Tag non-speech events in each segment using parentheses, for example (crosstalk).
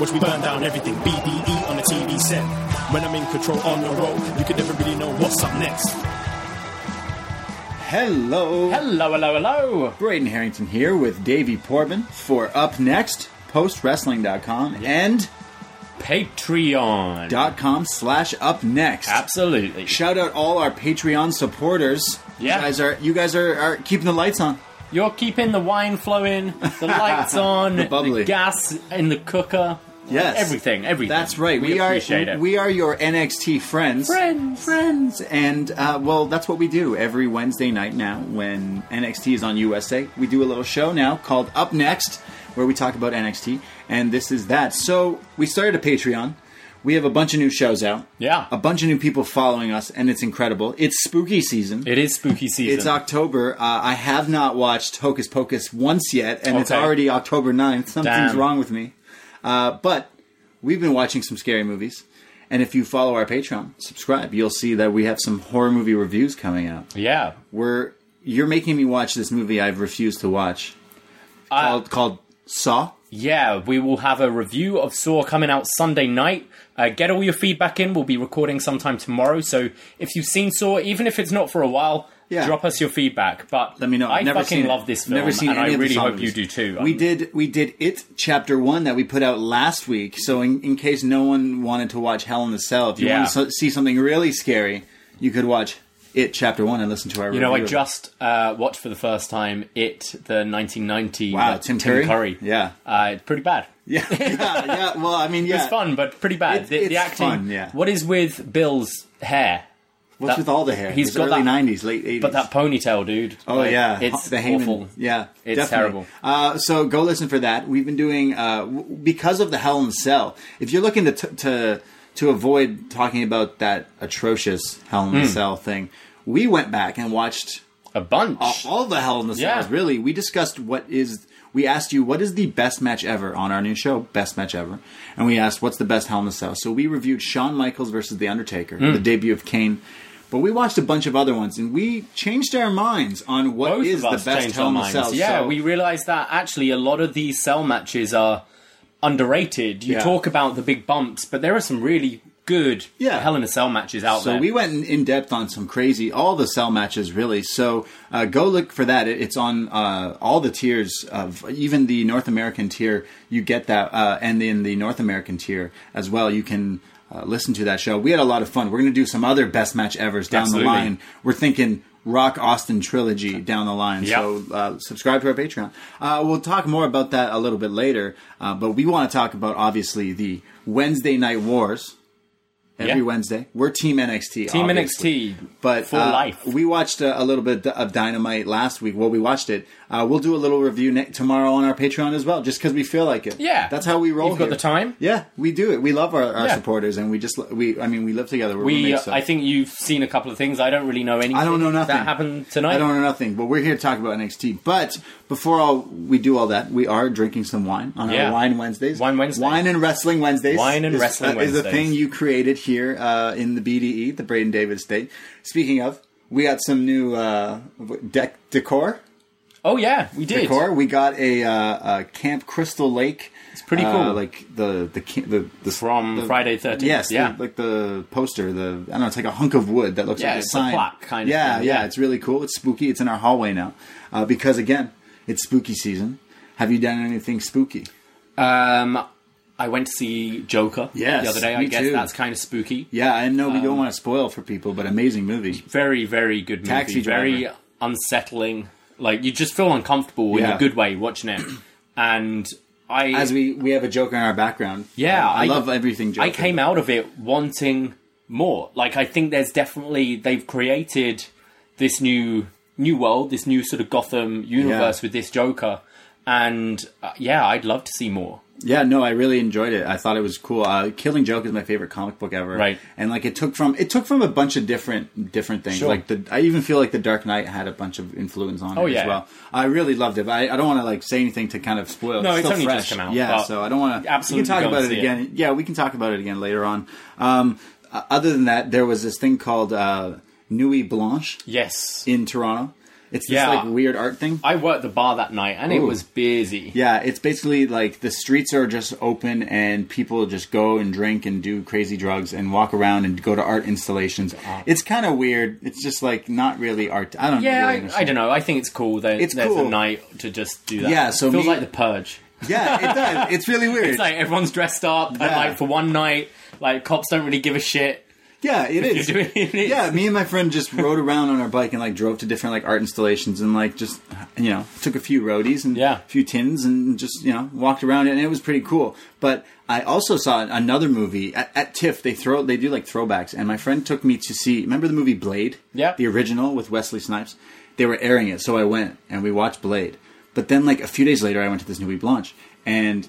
Watch me burn down everything, BDE on the TV set. When I'm in control on the road, you can never really know what's up next. Hello. Hello, hello, hello. Braden Herrington here with Davie Portman for Up Next, postwrestling.com, and patreon.com slash up next. Absolutely. Shout out all our Patreon supporters. Yeah. You guys are you guys are, are keeping the lights on. You're keeping the wine flowing, the lights (laughs) on, The bubbly. gas in the cooker. Yes. Everything, everything. That's right. We, We, are appreciate it. we are your NXT friends. Friends. Friends. And uh, well, that's what we do every Wednesday night now when NXT is on USA. We do a little show now called Up Next where we talk about NXT and this is that. So, we started a Patreon. We have a bunch of new shows out. Yeah. A bunch of new people following us and it's incredible. It's spooky season. It is spooky season. It's October. Uh, I have not watched Hocus Pocus once yet, and it's already October 9th. Something's Damn. wrong with me. Uh, but we've been watching some scary movies. And if you follow our Patreon, subscribe, you'll see that we have some horror movie reviews coming out. Yeah. We're you're making me watch this movie I've refused to watch Uh, called called Saw. Yeah, we will have a review of Saw coming out Sunday night. Uh, get all your feedback in. We'll be recording sometime tomorrow. So if you've seen Saw, even if it's not for a while, Yeah. drop us your feedback. But Let me know. I I've never fucking seen love this film, Never seen and I really hope you do too. We did we did it chapter one that we put out last week. So in, in case no one wanted to watch Hell in the Cell, if you Yeah. want to see something really scary, you could watch it chapter one and listen to our. You know, I review of it. just uh, watched for the first time it, the 1990. Wow, with Tim Curry? Yeah. uh, it's pretty bad. yeah yeah yeah. Well, I mean, (laughs) yeah. It's fun, but pretty bad. It- the, the acting. fun, yeah. What is with Bill's hair? What's that- with all the hair? he's It's got early that- '90s, late '80s. But that ponytail, dude. Oh like, yeah, it's the Heyman. awful. Yeah, It's definitely. terrible. Uh, so go listen for that. We've been doing uh, w- because of the Hell in the Cell. If you're looking to t- to to avoid talking about that atrocious Hell in the Cell thing, we went back and watched A bunch. all, all the Hell in the Yeah. Cells. Really, we discussed what is. We asked you what is the best match ever on our new show, Best Match Ever, and we asked what's the best Hell in the Cell. So we reviewed Shawn Michaels versus The Undertaker, Hmm. the debut of Kane. But we watched a bunch of other ones, and we changed our minds on what Both is the best Hell in minds. Cell. Yeah, So- we realised that actually a lot of these cell matches are underrated. You Yeah. talk about the big bumps, but there are some really good Yeah. Hell in a Cell matches out So there. So we went in, in depth on some crazy, all the cell matches really. So uh, go look for that. It, it's on uh, all the tiers of even the North American tier. You get that, uh, and in the North American tier as well, you can uh, listen to that show. We had a lot of fun. We're going to do some other best match evers down Absolutely. the line. We're thinking. Rock Austin trilogy down the line. Yep. So uh, subscribe to our Patreon. Uh, we'll talk more about that a little bit later. Uh, but we want to talk about obviously the Wednesday Night Wars. Every Yeah. Wednesday, we're Team NXT. Team obviously. NXT But for uh, life. we watched uh, a little bit of Dynamite last week. Well, we watched it. Uh, we'll do a little review ne- tomorrow on our Patreon as well, just because we feel like it. Yeah. that's how we roll. You've got the time? Yeah, we do it. We love our, our Yeah. supporters, and we just we. I mean, we live together. We're We, roommates, so- I think you've seen a couple of things. I don't really know anything. I don't know nothing. that happened tonight. I don't know nothing, but we're here to talk about NXT. But before all we do all that, we are drinking some wine on Yeah. our Wine Wednesdays. Wine Wednesdays. Wine and Wrestling Wednesdays. Wine and is, Wrestling uh, is a thing you created here uh, in the BDE, the Braden David State. Speaking of, we got some new uh, deck decor. Oh yeah, we did. Decor. We got a, uh, a Camp Crystal Lake. It's pretty cool. like the the the, the From the- Friday 13th, Yes, yeah. the- like the poster. The I don't know. It's like a hunk of wood that looks Yeah, like a a sign. plaque kind of yeah, thing, yeah, yeah. It's really cool. It's spooky. It's in our hallway now uh, because again, it's spooky season. Have you done anything spooky? Um, I went to see Joker Yes, the other day. I guess too. that's kind of spooky. Yeah, I know we Um, don't want to spoil for people, but amazing movie. Very, very good movie. Taxi Very unsettling. Like you just feel uncomfortable in Yeah. a good way watching it. and I, As we we have a Joker in our background. Yeah, I, I- love everything. Joker. I came out of it wanting more. Like I think there's definitely they've created this new new world, this new sort of Gotham universe Yeah. with this Joker, and uh, yeah, I'd love to see more. Yeah, no, I really enjoyed it. I thought it was cool. Uh, Killing Joke is my favorite comic book ever. Right. And like it took from it took from a bunch of different different things. Sure. Like the I even feel like the Dark Knight had a bunch of influence on Oh, it yeah. as well. I really loved it. But I, I don't want to like say anything to kind of spoil. No, it's still only fresh. just come out, Yeah, so I don't want to. absolutely We can talk about it again. Yeah, we can talk about it again later on. Um, other than that, there was this thing called uh, Nuit Blanche Yes, in Toronto. It's this Yeah. like weird art thing. I worked the bar that night, and it was busy. Yeah, it's basically like the streets are just open and people just go and drink and do crazy drugs and walk around and go to art installations. Uh-huh. It's kind of weird. It's just like not really art. I don't Yeah, really I. I don't know. I think it's cool that It's there's cool. a night to just do that. Yeah, so it feels me- like the purge. Yeah, it does. (laughs) It's really weird. It's like everyone's dressed up, and like for one night, like cops don't really give a shit. Yeah, it is. Doing it. Yeah, me and my friend just rode around on our bike and like drove to different like art installations and like just you know took a few roadies and Yeah. a few tins and just you know walked around it and it was pretty cool. But I also saw another movie at, at TIFF. They throw they do like throwbacks and my friend took me to see. Remember the movie Blade? Yeah. the original with Wesley Snipes. They were airing it, so I went and we watched Blade. But then like a few days later, I went to this Nuit Blanche and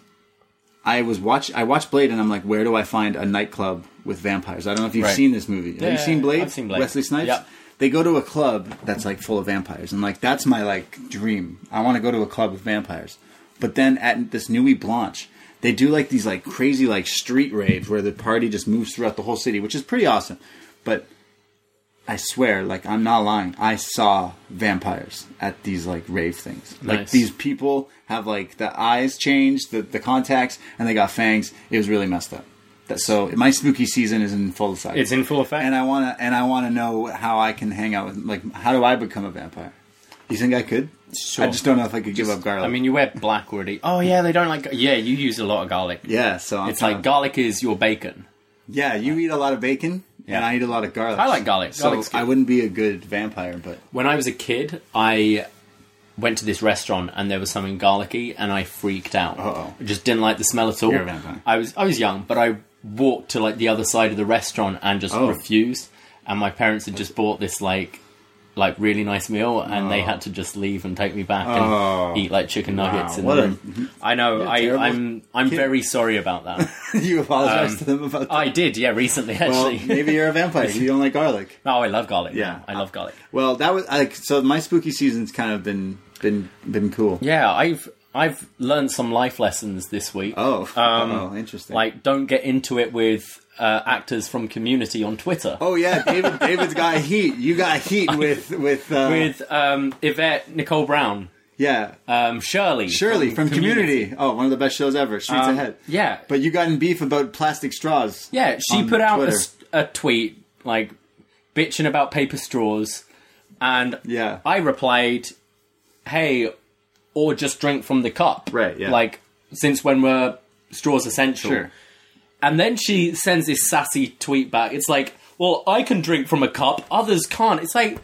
I was watch I watched Blade and I'm like, where do I find a nightclub with vampires? I don't know if you've Right. seen this movie. Have you seen Blade? I've seen Blade. Wesley Snipes. Yep. They go to a club that's like full of vampires, and like that's my like dream. I want to go to a club with vampires. But then at this Nuit Blanche, they do like these like crazy like street raves where the party just moves throughout the whole city, which is pretty awesome. But I swear, like I'm not lying. I saw vampires at these like rave things. Like these people have like the eyes changed, the the contacts, and they got fangs. It was really messed up. That, so my spooky season is in full effect. It's in full effect. and I wanna and I wanna know how I can hang out with like how do I become a vampire? You think I could? Sure. I just don't know if I could give up garlic. I mean, you wear black already. Oh yeah, they don't like. Yeah, you use a lot of garlic. yeah. So I'm It's like garlic is your bacon. yeah. You eat a lot of bacon, and I eat a lot of garlic. I like garlic. So. I wouldn't be a good vampire, but When I was a kid, I went to this restaurant and there was something garlicky, and I freaked out. Uh-oh. I just didn't like the smell at all. You're a vampire. I was I was young, but I walked to like the other side of the restaurant and just Oh. refused. And my parents had just bought this like like really nice meal, and they had to just leave and take me back Oh. and eat like chicken nuggets in What the a- room. (laughs) I know. I, terrible I'm I'm very sorry about that. (laughs) you apologize Um, to them about that. I did, yeah, recently well, actually. maybe you're a vampire. (laughs) You don't like garlic. oh, I love garlic. Yeah. I love garlic. Well, that was like so. My spooky season's kind of been been been cool. Yeah, I've I've learned some life lessons this week. Oh, Um, oh, interesting. Like, don't get into it with uh, actors from Community on Twitter. oh yeah, David. David's got heat. You got heat (laughs) with with uh, With um, Yvette Nicole Brown, yeah. um, Shirley, Shirley from, Community. Oh, one of the best shows ever. Streets Um, Ahead. Yeah, But you got in beef about plastic straws. yeah. She put out a, a tweet like bitching about paper straws, and Yeah. I replied, "Hey, or just drink from the cup." Right, yeah. Like, since when were straws essential? Sure. And then she sends this sassy tweet back. It's like, well, I can drink from a cup, others can't. It's like,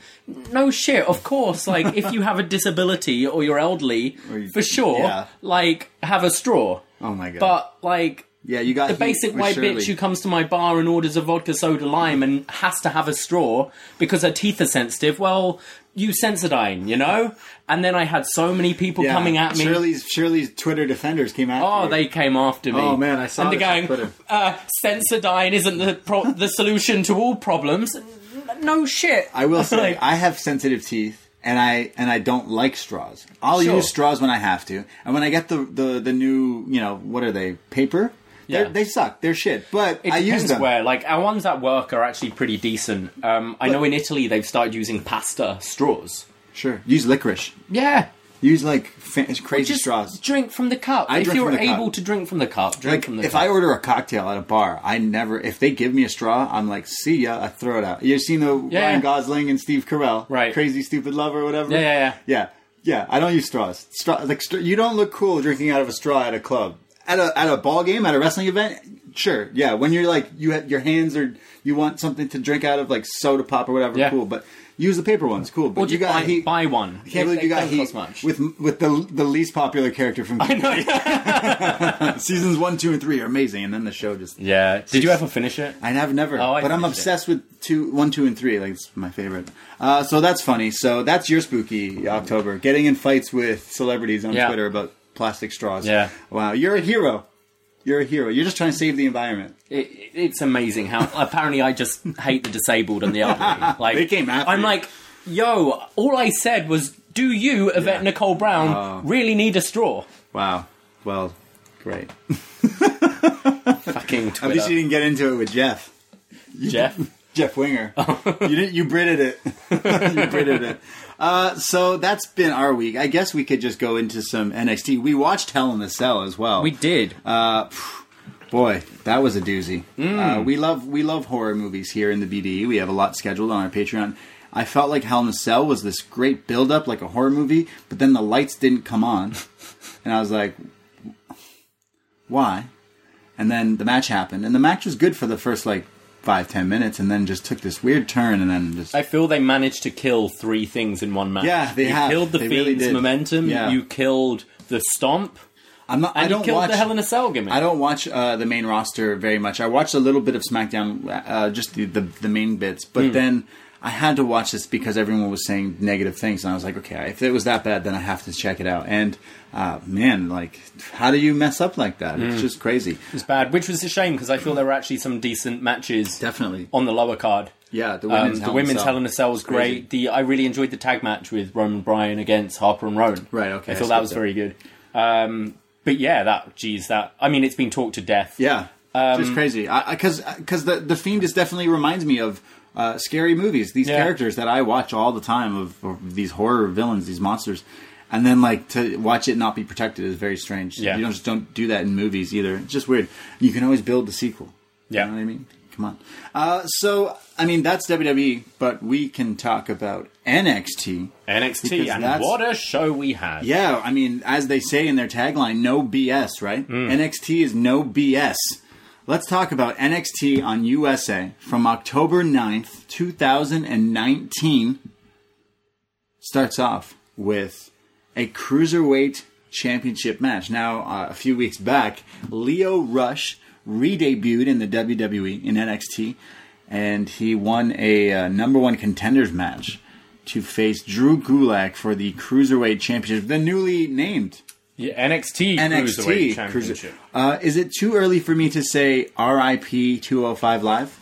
no shit, of course. Like, if you have a disability or you're elderly, Or you- for sure, yeah. like, have a straw. Oh my god. But, like, yeah, you got the basic white bitch who comes to my bar and orders a vodka soda lime and has to have a straw because her teeth are sensitive, well, use Sensodyne, you know? And then I had so many people Yeah. coming at me. Shirley's Shirley's Twitter defenders came after Oh, you. they came after me. Oh, man, I saw And they're this on going, Twitter. uh, Sensodyne isn't the pro- the solution to all problems. No shit. I will say (laughs) Like- I have sensitive teeth. And I and I don't like straws. I'll Sure. use straws when I have to, and when I get the the, the new you know what are they paper? They're- Yeah. they suck. They're shit. But It I use them. where. Like our ones at work are actually pretty decent. Um, I know in Italy they've started using pasta straws. Sure, use licorice. Yeah, Use like fa- crazy just straws. drink from the cup. I if you're the cup. able to drink from the cup, drink Like from the if cup. If I order a cocktail at a bar, I never. If they give me a straw, I'm like, "See ya!" I throw it out. You've seen the Yeah. Ryan Gosling and Steve Carell, Right. Crazy Stupid Love or whatever. Yeah, yeah, yeah. yeah, yeah. I don't use straws. Straw like you don't look cool drinking out of a straw at a club, at a at a ball game, at a wrestling event. Sure, yeah. When you're like you have your hands are you want something to drink out of like soda pop or whatever. Yeah. Cool, but use the paper ones. Cool, but or you just got buy, heat. buy one. I can't believe you got heat cost much. with with the the least popular character from (laughs) I know. (laughs) seasons one, two, and three are amazing, and then the show just yeah. Did you ever finish it? I have never, Oh, I but I'm finished it. obsessed with two, one, two, and three. Like it's my favorite. Uh, so that's funny. So that's your spooky October. Getting in fights with celebrities on Yeah. Twitter about plastic straws. Yeah. Wow, you're a hero. You're a hero. You're just trying to save the environment. It, it's amazing how apparently I just hate the disabled and the (laughs) elderly. Like They came after I'm you. like, yo, all I said was, do you, Yvette Yeah. Nicole Brown, Oh. really need a straw? Wow. Well, great. (laughs) Fucking At least you didn't get into it with Jeff. Jeff. (laughs) Jeff Winger. Oh. you didn't. You Brited it. you Brited it. Uh, so that's been our week. I guess we could just go into some NXT. We watched Hell in the Cell as well. We did. Uh, boy, that was a doozy. Mm. Uh, we love we love horror movies here in the BDE. We have a lot scheduled on our Patreon. I felt like Hell in a Cell was this great build up, like a horror movie, but then the lights didn't come on, (laughs) and I was like, why? And then the match happened, and the match was good for the first like five ten minutes, and then just took this weird turn, and then just I feel they managed to kill three things in one match. Yeah, they you have. killed the They Fiend's did. momentum. Yeah. You killed the Stomp, I'm not. and I don't you killed watch the Hell in a Cell gimmick. I don't watch uh, the main roster very much. I watched a little bit of SmackDown, uh, just the, the the main bits, but Hmm. then I had to watch this because everyone was saying negative things, and I was like, okay, if it was that bad, then I have to check it out. And uh, man, like, how do you mess up like that? Hmm. It's just crazy. It's bad, which was a shame because I feel there were actually some decent matches Definitely, on the lower card. yeah. The Um, women's, the Hell a women's Hell in a Cell was great. The I really enjoyed the tag match with Roman Bryan against Harper and Rowan. Right, okay, I I thought that was skipped very good. Um, but yeah, that geez, that I mean, it's been talked to death. Yeah, Um, just crazy. Because because the the fiend is definitely reminds me of uh, scary movies. These Yeah. characters that I watch all the time of, of these horror villains, these monsters, and then like to watch it not be protected is very strange. Yeah. you don't just don't do that in movies either. It's just weird. You can always build the sequel. Yeah. you know what I mean. Come on. Uh, so I mean that's WWE, but we can talk about NXT. NXT, and what a show we had! Yeah, I mean, as they say in their tagline, no BS, right? Hmm. NXT is no BS. Let's talk about NXT on USA from October 9th, 2019. Starts off with a cruiserweight championship match. Now, uh, a few weeks back, Lio Rush re-debuted in the WWE in NXT, and he won a uh, number one contenders match to face Drew Gulak for the cruiserweight championship, the newly named Yeah, NXT, NXT Cruiserweight Cruiser- Championship. Uh, is it too early for me to say RIP 205 Live?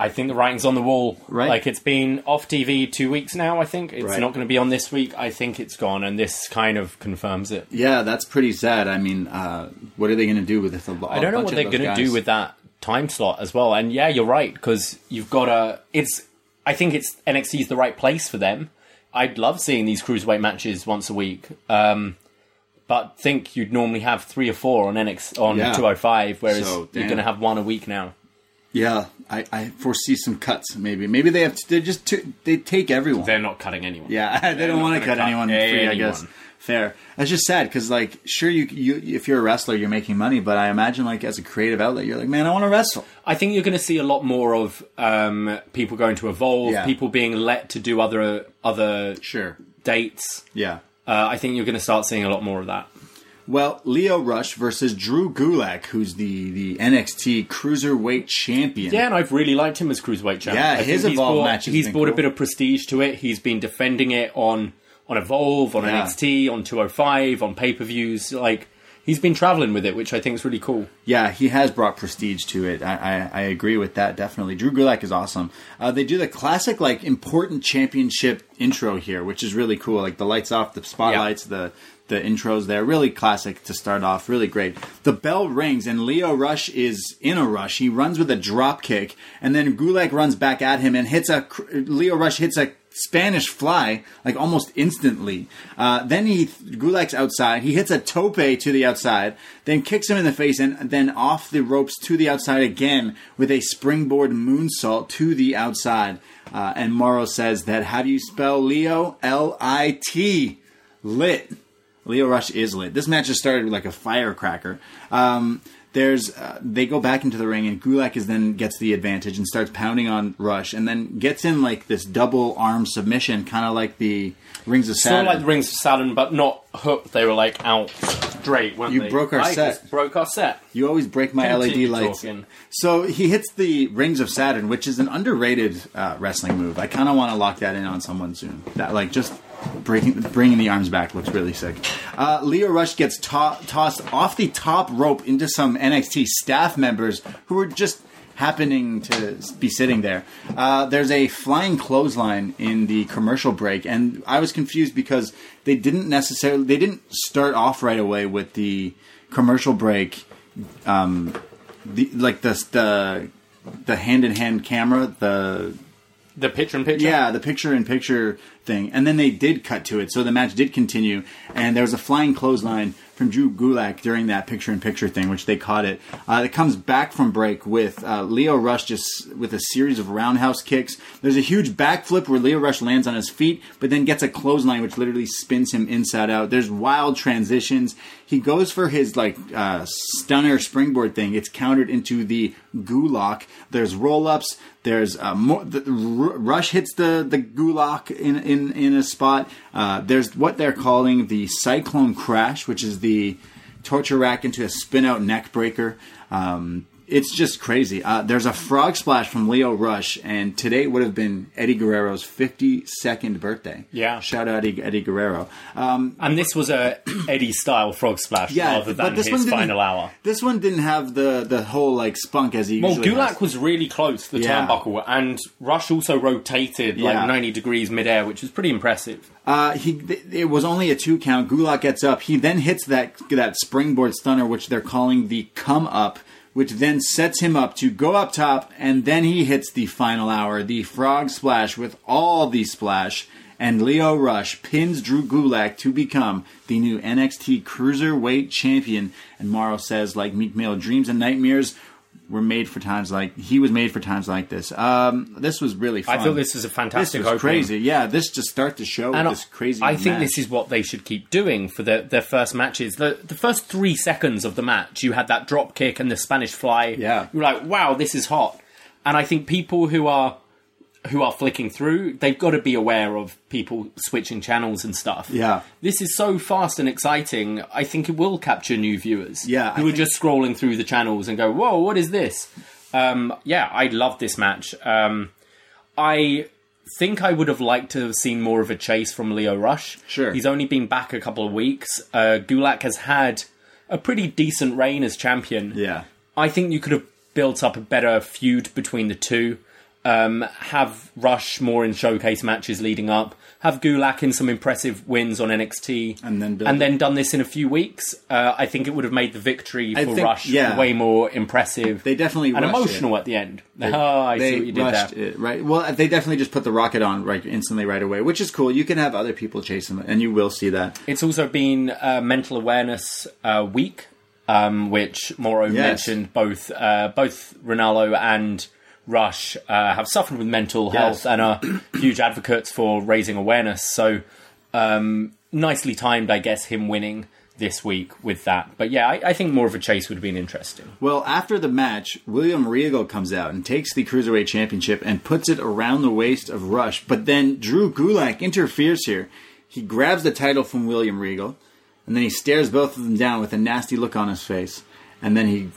I think the writing's on the wall. Right. Like it's been off TV two weeks now. I think it's Right. not going to be on this week. I think it's gone, and this kind of confirms it. Yeah, that's pretty sad. I mean, uh, what are they going to do with it? I don't know what they're going to do with that time slot as well. And yeah, you're right because you've got a. It's. I think it's NXT is the right place for them. I'd love seeing these cruiserweight matches once a week. Um, but think you'd normally have three or four on NX on Yeah. 205, whereas So, you're going to have one a week now. Yeah, I, I foresee some cuts. Maybe, maybe they have. To, they just t- they take everyone. They're not cutting anyone. yeah, (laughs) they don't want to cut cut anyone free. I guess fair. That's just sad because, like, sure, you you if you're a wrestler, you're making money, but I imagine, like, as a creative outlet, you're like, man, I want to wrestle. I think you're going to see a lot more of um, people going to evolve, Yeah. people being let to do other other Sure. dates. Yeah. Uh, I think you're going to start seeing a lot more of that. Well, Lio Rush versus Drew Gulak, who's the, the NXT Cruiserweight Champion. Yeah, and I've really liked him as cruiserweight champion. Yeah, I his he's Evolve brought, match He's brought a bit of prestige to it. He's been defending it on on Evolve, on Yeah. NXT, on 205, on pay per views. Like he's been traveling with it, which I think is really cool. Yeah, he has brought prestige to it. I, I, I agree with that definitely. Drew Gulak is awesome. Uh, they do the classic like important championship intro here, which is really cool. Like the lights off, the spotlights, the the intros there, really classic to start off. Really great. The bell rings and Lio Rush is in a rush. He runs with a drop kick, and then Gulak runs back at him and hits a Lio Rush hits a Spanish fly like almost instantly. Uh, then he Gulak's outside. He hits a tope to the outside, then kicks him in the face, and then off the ropes to the outside again with a springboard moonsault to the outside. Uh, and Mauro says that how do you spell Lio? L I T. Lit. Lio Rush is lit. This match just started like a firecracker. Um, there's uh, they go back into the ring and Gulak is then gets the advantage and starts pounding on Rush and then gets in like this double arm submission, kind of like the Rings of Sort Saturn. of like the Rings of Saturn, but not hooked. They were like out straight, weren't You they? broke our I set. broke our set. You always break my Continue LED lights. talking. So he hits the Rings of Saturn, which is an underrated uh, wrestling move. I kind of want to lock that in on someone soon. That like just breaking, bringing the arms back looks really sick. Uh, Lio Rush gets to- tossed off the top rope into some NXT staff members who were just happening to be sitting there. Uh, there's a flying clothesline in the commercial break, and I was confused because they didn't necessarily they didn't start off right away with the commercial break um, the like the the the hand in hand camera, the The picture in picture. yeah, the picture in picture thing, and then they did cut to it, so the match did continue, and there was a flying clothesline from Drew Gulak during that picture in picture thing, which they caught it. Uh, it comes back from break with uh, Lio Rush just with a series of roundhouse kicks. There's a huge backflip where Lio Rush lands on his feet, but then gets a clothesline which literally spins him inside out. There's wild transitions. He goes for his like uh, stunner springboard thing. It's countered into the Gulak. There's roll ups. There's uh, more. The R- Rush hits the the Gulak in in in a spot. Uh, there's what they're calling the Cyclone Crash, which is the torture rack into a spin out neck breaker. Um, it's just crazy. Uh, there's a frog splash from Lio Rush, and today would have been Eddie Guerrero's 52nd birthday. Yeah. shout out Eddie, Eddie Guerrero. Um, And this was a (clears throat) Eddie style frog splash yeah, rather than this his final hour. This one didn't have the the whole like spunk as he Well, usually Gulak has. was really close to the Yeah. turnbuckle, and Rush also rotated Yeah. like 90 degrees midair, which was pretty impressive. Uh, he th- it was only a two count. Gulak gets up. He then hits that that springboard stunner, which they're calling the come up, which then sets him up to go up top, and then he hits the final hour, the frog splash with all the splash. And Lio Rush pins Drew Gulak to become the new NXT Cruiserweight Champion. And Mauro says, like Meek Mill, dreams and nightmares were made for times like he was made for times like this. Um, this was really fun. I thought this was a fantastic. This was opening. crazy. Yeah, this just start the show And this crazy. I think match. this is what they should keep doing for their, their first matches. The the first three seconds of the match, you had that drop kick and the Spanish fly. Yeah. you're like, "Wow, this is hot." And I think people who are who are flicking through, they've got to be aware of people switching channels and stuff. Yeah. this is so fast and exciting. I think it will capture new viewers. Yeah, I who are think- just scrolling through the channels and go, "Whoa, what is this?" Um, yeah, I love this match. Um, I think I would have liked to have seen more of a chase from Lio Rush. Sure. He's only been back a couple of weeks. Uh, Gulak has had a pretty decent reign as champion. Yeah. I think you could have built up a better feud between the two. Um, have Rush more in showcase matches leading up. Have Gulak in some impressive wins on NXT, And then and it. then done this in a few weeks. Uh, I think it would have made the victory for think- Rush yeah. way more impressive. They definitely and emotional it. at the end. oh, (laughs) I see what you did there. it, right? Well, they definitely just put the rocket on right instantly right away, which is cool. You can have other people chase them, and you will see that. It's also been uh, Mental Awareness uh, Week, um, which Mauro Yes. mentioned. Both uh, both Ranallo and Rush uh, have suffered with mental Yes. health and are (clears throat) huge advocates for raising awareness. So um, nicely timed, I guess, him winning this week with that. But yeah, I, I think more of a chase would have been interesting. Well, after the match, William Regal comes out and takes the Cruiserweight Championship and puts it around the waist of Rush. But then Drew Gulak interferes here. He grabs the title from William Regal. and then he stares both of them down with a nasty look on his face, and then he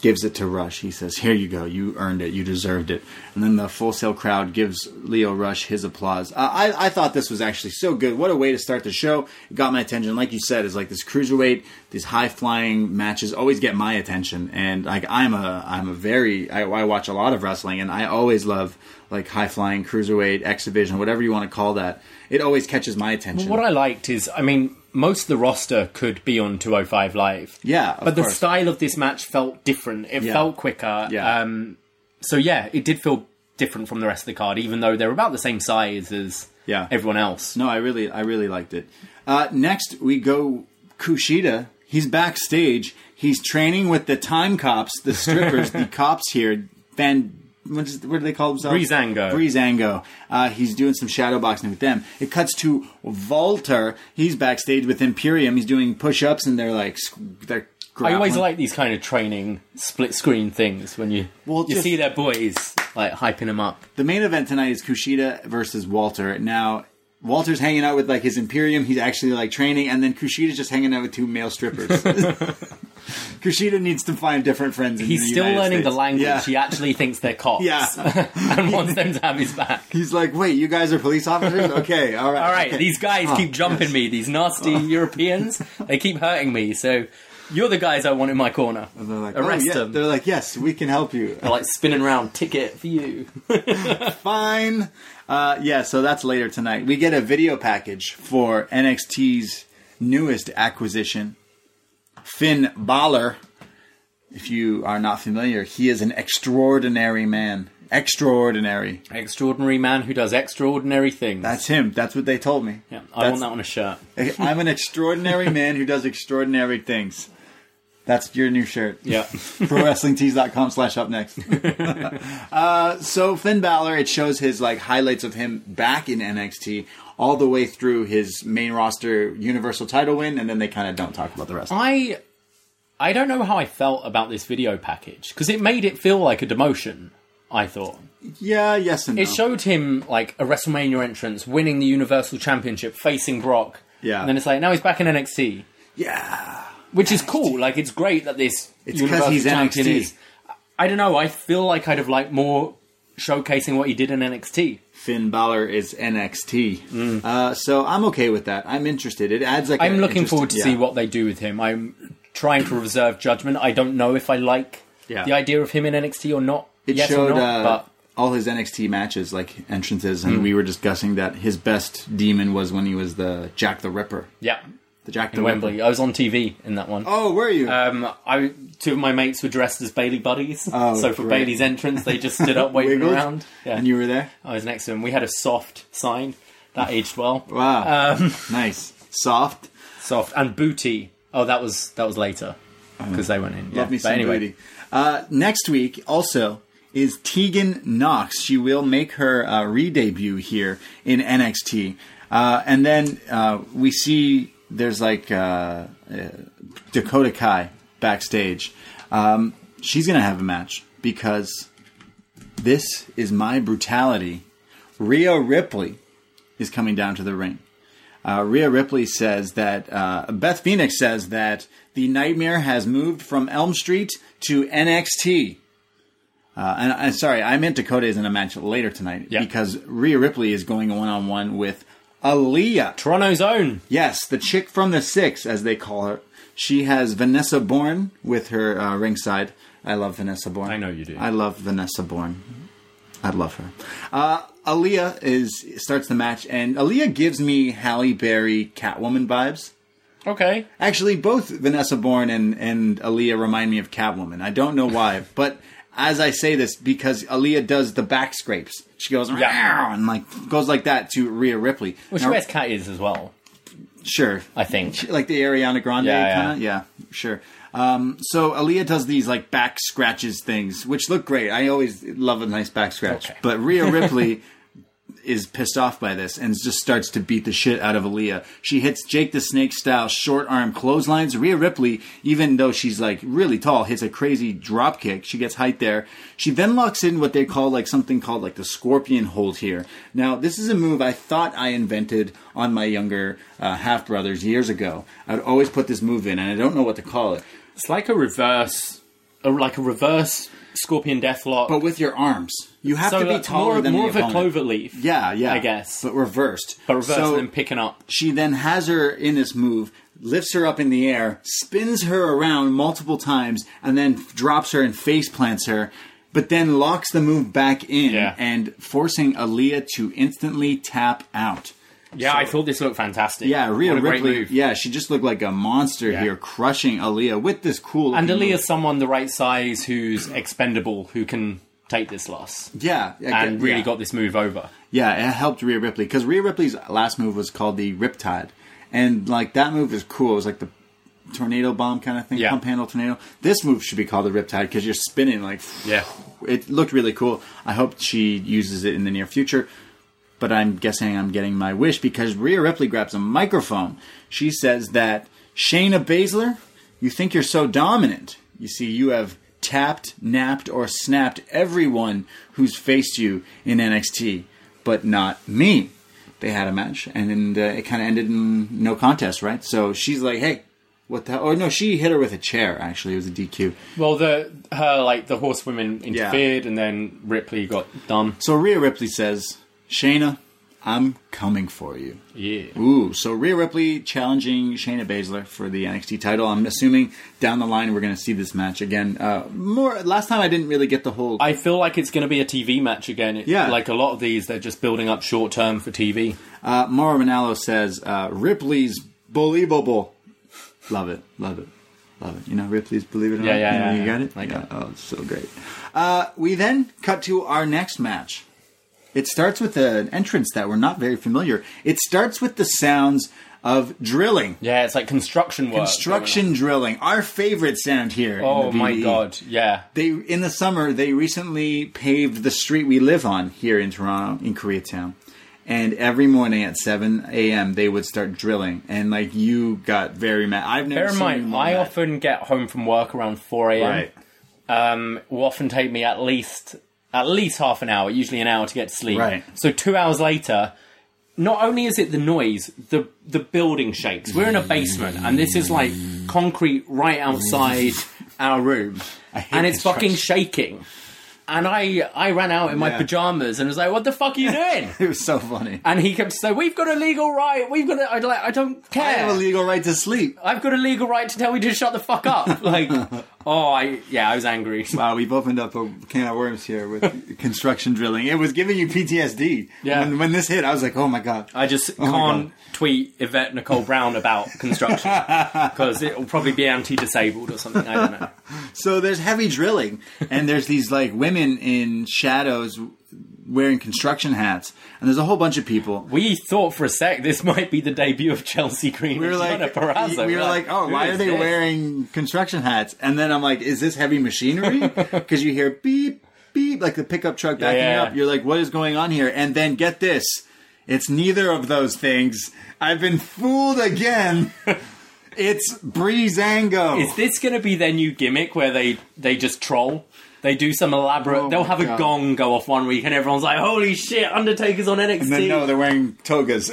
gives it to Rush. He says, "Here you go. You earned it. You deserved it." And then the Full Sail crowd gives Lio Rush his applause. Uh, I I thought this was actually so good. What a way to start the show. It got my attention. Like you said, is like this cruiserweight, these high flying matches always get my attention. And like I'm a I'm a very I, I watch a lot of wrestling, and I always love like high flying cruiserweight X division, whatever you want to call that. It always catches my attention. What I liked is, I mean, most of the roster could be on 205 Live. Yeah, but the course. style of this match felt different. It Yeah. felt quicker. Yeah. Um, so yeah, it did feel different from the rest of the card, even though they're about the same size as Yeah. everyone else. No, I really, I really liked it. Uh, next, we go Kushida. He's backstage. He's training with the time cops, the strippers, (laughs) the cops here. Van, what, is, what do they call themselves? Breezango. Breezango. Uh, he's doing some shadow boxing with them. It cuts to Walter. He's backstage with Imperium. He's doing push-ups, and they're like, they're. I always like these kind of training split screen things when you Well, you just- see their boys like hyping them up. The main event tonight is Kushida versus Walter. Now, Walter's hanging out with like his Imperium. He's actually like training, and then Kushida's just hanging out with two male strippers. (laughs) Kushida needs to find different friends. In He's still United learning the language. Yeah. He actually thinks they're cops. Yeah. (laughs) and wants them to have his back. He's like, wait, you guys are police officers? (laughs) Okay, all right. All right, okay. these guys Oh, keep jumping yes. me. These nasty Europeans, they keep hurting me. So you're the guys I want in my corner. They're like, Arrest oh, yeah. them. They're like, yes, we can help you. They're like spinning around. Ticket for you. Fine. Uh, yeah, so that's later tonight. We get a video package for NXT's newest acquisition, Finn Balor. If you are not familiar, he is an extraordinary man. Extraordinary. Extraordinary man who does extraordinary things. That's him. That's what they told me. yeah, I That's- want that on a shirt. (laughs) I'm an extraordinary man who does extraordinary things. That's your new shirt. Yeah. (laughs) ProWrestlingTees.com slash up next. (laughs) uh, so Finn Balor, it shows his like highlights of him back in NXT all the way through his main roster Universal title win, and then they kind of don't talk about the rest. I I don't know how I felt about this video package because it made it feel like a demotion. I thought Yeah, yes and no. it showed him like a WrestleMania entrance, winning the Universal Championship, facing Brock. Yeah. and then it's like now he's back in NXT. yeah. Which is cool. Like it's great that this It's Universal he's champion NXT. is. I don't know. I feel like I'd have liked more showcasing what he did in NXT. Finn Balor is NXT. Uh, so I'm okay with that. I'm interested. It adds like Mm. I'm looking forward to yeah. see what they do with him. I'm trying to reserve judgment. I don't know if I like Yeah. the idea of him in NXT or not. It yes showed or not, uh, but all his NXT matches, like entrances, and Mm. we were discussing that his best demon was when he was the Jack the Ripper. yeah, The Jack the in Ripper. Wembley. I was on TV in that one. Oh, were you? Um, I two of my mates were dressed as Bayley buddies. Oh, so for great. Bayley's entrance, they just stood up (laughs) waving Wiggled? around. Yeah, And you were there? I was next to him. We had a soft sign that aged well. Wow. Um, (laughs) nice. Soft. soft and booty. Oh, that was that was later because they went in. Yeah. Love me But some anyway, booty. Uh, next week, also, is Tegan Nox. She will make her uh, re-debut here in NXT. Uh, and then uh, we see there's like uh, uh, Dakota Kai backstage. Um, she's going to have a match because this is my brutality. Rhea Ripley is coming down to the ring. Uh, Rhea Ripley says that uh, Beth Phoenix says that the Nightmare has moved from Elm Street to NXT. Uh, and sorry, I meant Dakota is in a match later tonight Yeah. because Rhea Ripley is going one on one with Aliyah. Toronto's own. Yes, the chick from the six, as they call her. She has Vanessa Borne with her uh, ringside. I love Vanessa Borne. I know you do. I love Vanessa Borne. I love her. Uh, Aliyah is starts the match, and Aliyah gives me Halle Berry Catwoman vibes. Okay. Actually, both Vanessa Borne and, and Aliyah remind me of Catwoman. I don't know why, (laughs) but as I say this, because Aliyah does the back scrapes. She goes Yeah. And like goes like that to Rhea Ripley. She Now- wears cat ears as well. Sure. I think. Like the Ariana Grande Yeah, yeah. kind of? Yeah, sure. Um, so Aliyah does these like back scratches things, which look great. I always love a nice back scratch. Okay. But Rhea Ripley (laughs) is pissed off by this and just starts to beat the shit out of Aliyah. She hits Jake the Snake style short arm clotheslines. Rhea Ripley, even though she's like really tall, hits a crazy drop kick. She gets height there. She then locks in what they call like something called like the scorpion hold here. Now, this is a move I thought I invented on my younger uh, half brothers years ago. I'd always put this move in and I don't know what to call it. It's like a reverse, a, like a reverse scorpion deathlock. But with your arms. You have so to be that's taller more, than more the of a clover leaf. Yeah, yeah. I guess. But reversed. But reverse So- and then picking up. She then has her in this move, lifts her up in the air, spins her around multiple times, and then drops her and face plants her, but then locks the move back in Yeah. and forcing Aliyah to instantly tap out. Yeah, I thought this looked fantastic. Yeah, Rhea What a great Ripley. move. Yeah, she just looked like a monster Yeah. here, crushing Aliyah with this cool. And Aliyah's move. someone the right size who's expendable, who can take this loss. yeah, yeah, And really yeah. got this move over. Yeah, it helped Rhea Ripley because Rhea Ripley's last move was called the Riptide, and like that move is cool. It was like the tornado bomb kind of thing, Yeah. pump handle tornado. This move should be called the Riptide because you're spinning like. Yeah. (sighs) It looked really cool. I hope she uses it in the near future. But I'm guessing I'm getting my wish because Rhea Ripley grabs a microphone. She says that Shayna Baszler, you think you're so dominant. You see, you have tapped, napped, or snapped everyone who's faced you in NXT, but not me. They had a match, and then uh, it kind of ended in no contest, right? So she's like, "Hey, what the? hell? Or no, she hit her with a chair. Actually, it was a DQ. Well, the her like the horsewomen interfered, and then Ripley got done. So Rhea Ripley says, "Shayna, I'm coming for you." Yeah. Ooh, so Rhea Ripley challenging Shayna Baszler for the NXT title. I'm assuming down the line we're going to see this match again. Uh, more last time I didn't really get the whole. I feel like it's going to be a TV match again. It, Yeah. Like a lot of these, they're just building up short term for TV. Uh, Mauro Ranallo says uh, Ripley's believable. Love it, love it, love it. You know Ripley's believe it or Yeah, not. yeah, You know, yeah, You got it. I got it. Oh, it's so great. Uh, we then cut to our next match. It starts with an entrance that we're not very familiar. It starts with the sounds of drilling. Yeah, it's like construction work. Construction drilling, our favorite sound here. in Oh the my god, yeah. They in the summer they recently paved the street we live on here in Toronto in Koreatown. And every morning at 7 a.m. they would start drilling, and like you got very mad. I've never Bear in mind, I mad. often get home from work around 4 a.m. right. um, will often take me at least at least half an hour, usually an hour to get to sleep. Right. So two hours later, not only is it the noise, the the building shakes. We're in a basement, and this is like concrete right outside our room, and it's fucking shaking. And I I ran out in my Yeah. pajamas and was like, "What the fuck are you (laughs) doing?" It was so funny. and he kept saying, "We've got a legal right. We've got. A, I like. I don't care. I have a legal right to sleep. I've got a legal right to tell you to shut the fuck up. (laughs) Like, oh, I yeah, I was angry. (laughs) Wow, we've opened up a can of worms here with construction drilling. It was giving you PTSD. Yeah. When, when this hit, I was like, oh my god. I just Oh my can't God. tweet Yvette Nicole Brown about construction because it will probably be anti-disabled or something. I don't know. So there's heavy drilling, and there's these like women in shadows wearing construction hats, and there's a whole bunch of people. We thought for a sec this might be the debut of Chelsea Green. We were like, Perazzo. we were like, oh, why are they this? wearing construction hats? And then I'm like, is this heavy machinery? (laughs) Because you hear beep beep like the pickup truck backing yeah, up. You're like, what is going on here? And then get this, it's neither of those things. I've been fooled again. (laughs) it's Breezango. Is this going to be their new gimmick where they they just troll? They do some elaborate. Oh they'll have a gong go off one week, and everyone's like, "Holy shit, Undertaker's on NXT!" And then no, they're wearing togas. (laughs)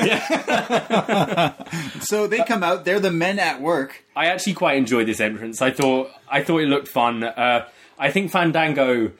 so they come out. They're the men at work. I actually quite enjoyed this entrance. I thought I thought it looked fun. Uh, I think Fandango.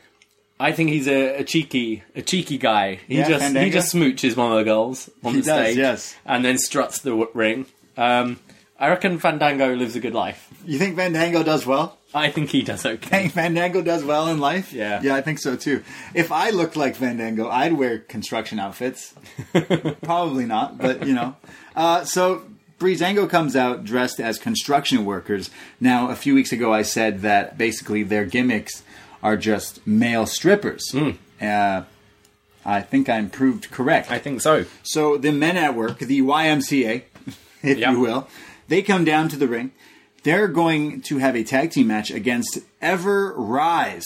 I think he's a, a cheeky a cheeky guy. He Yeah, just he just smooches one of the girls on He the does, stage, yes. and then struts the ring. Um, I reckon Fandango lives a good life. You think Fandango does well? I think he does okay. Think Fandango does well in life? Yeah. Yeah, I think so too. If I looked like Fandango, I'd wear construction outfits. (laughs) Probably not, but you know. Uh, so Breezango comes out dressed as construction workers. Now, a few weeks ago, I said that basically their gimmicks are just male strippers. Uh, I think I'm proved correct. I think so. So the men at work, the YMCA, (laughs) if Yeah. you will, they come down to the ring. They're going to have a tag team match against Ever Rise.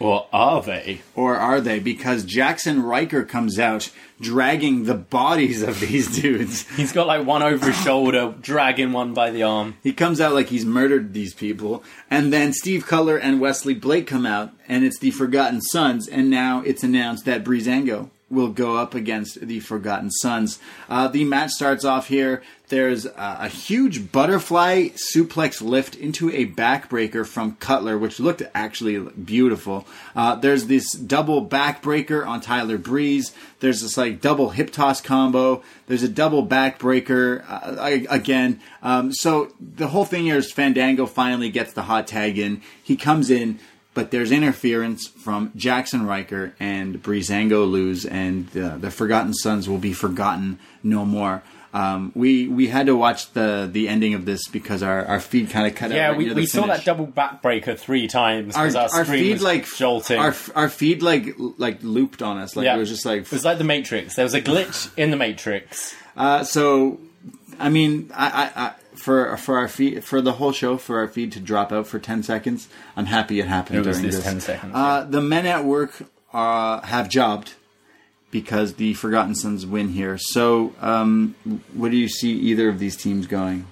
Or are they? Or are they? Because Jaxson Ryker comes out dragging the bodies of these (laughs) dudes. He's got like one over his shoulder, dragging one by the arm. He comes out like he's murdered these people. And then Steve Cutler and Wesley Blake come out, and it's the Forgotten Sons. And now it's announced that Breezango will go up against the Forgotten Sons. Uh, the match starts off here. There's a huge butterfly suplex lift into a backbreaker from Cutler, which looked actually beautiful. Uh, there's this double backbreaker on Tyler Breeze. There's this like double hip toss combo. There's a double backbreaker uh, again. Um, so the whole thing here is Fandango finally gets the hot tag in. He comes in but there's interference from Jaxson Ryker and Breezango lose, and the, the Forgotten Sons will be forgotten no more. Um, we we had to watch the the ending of this because our, our feed kind of cut yeah, out. Yeah, we, we saw that double backbreaker three times. Our, our, our feed like jolting. Our, our feed like like looped on us. Like yeah. it was just like it was like the Matrix. There was a glitch in the Matrix. Uh, so, I mean, I, I, I for for our feed for the whole show for our feed to drop out for ten seconds. I'm happy it happened it during this, ten seconds. Uh, the men at work uh, have jobbed because the Forgotten Sons win here. So, um, what do you see either of these teams going?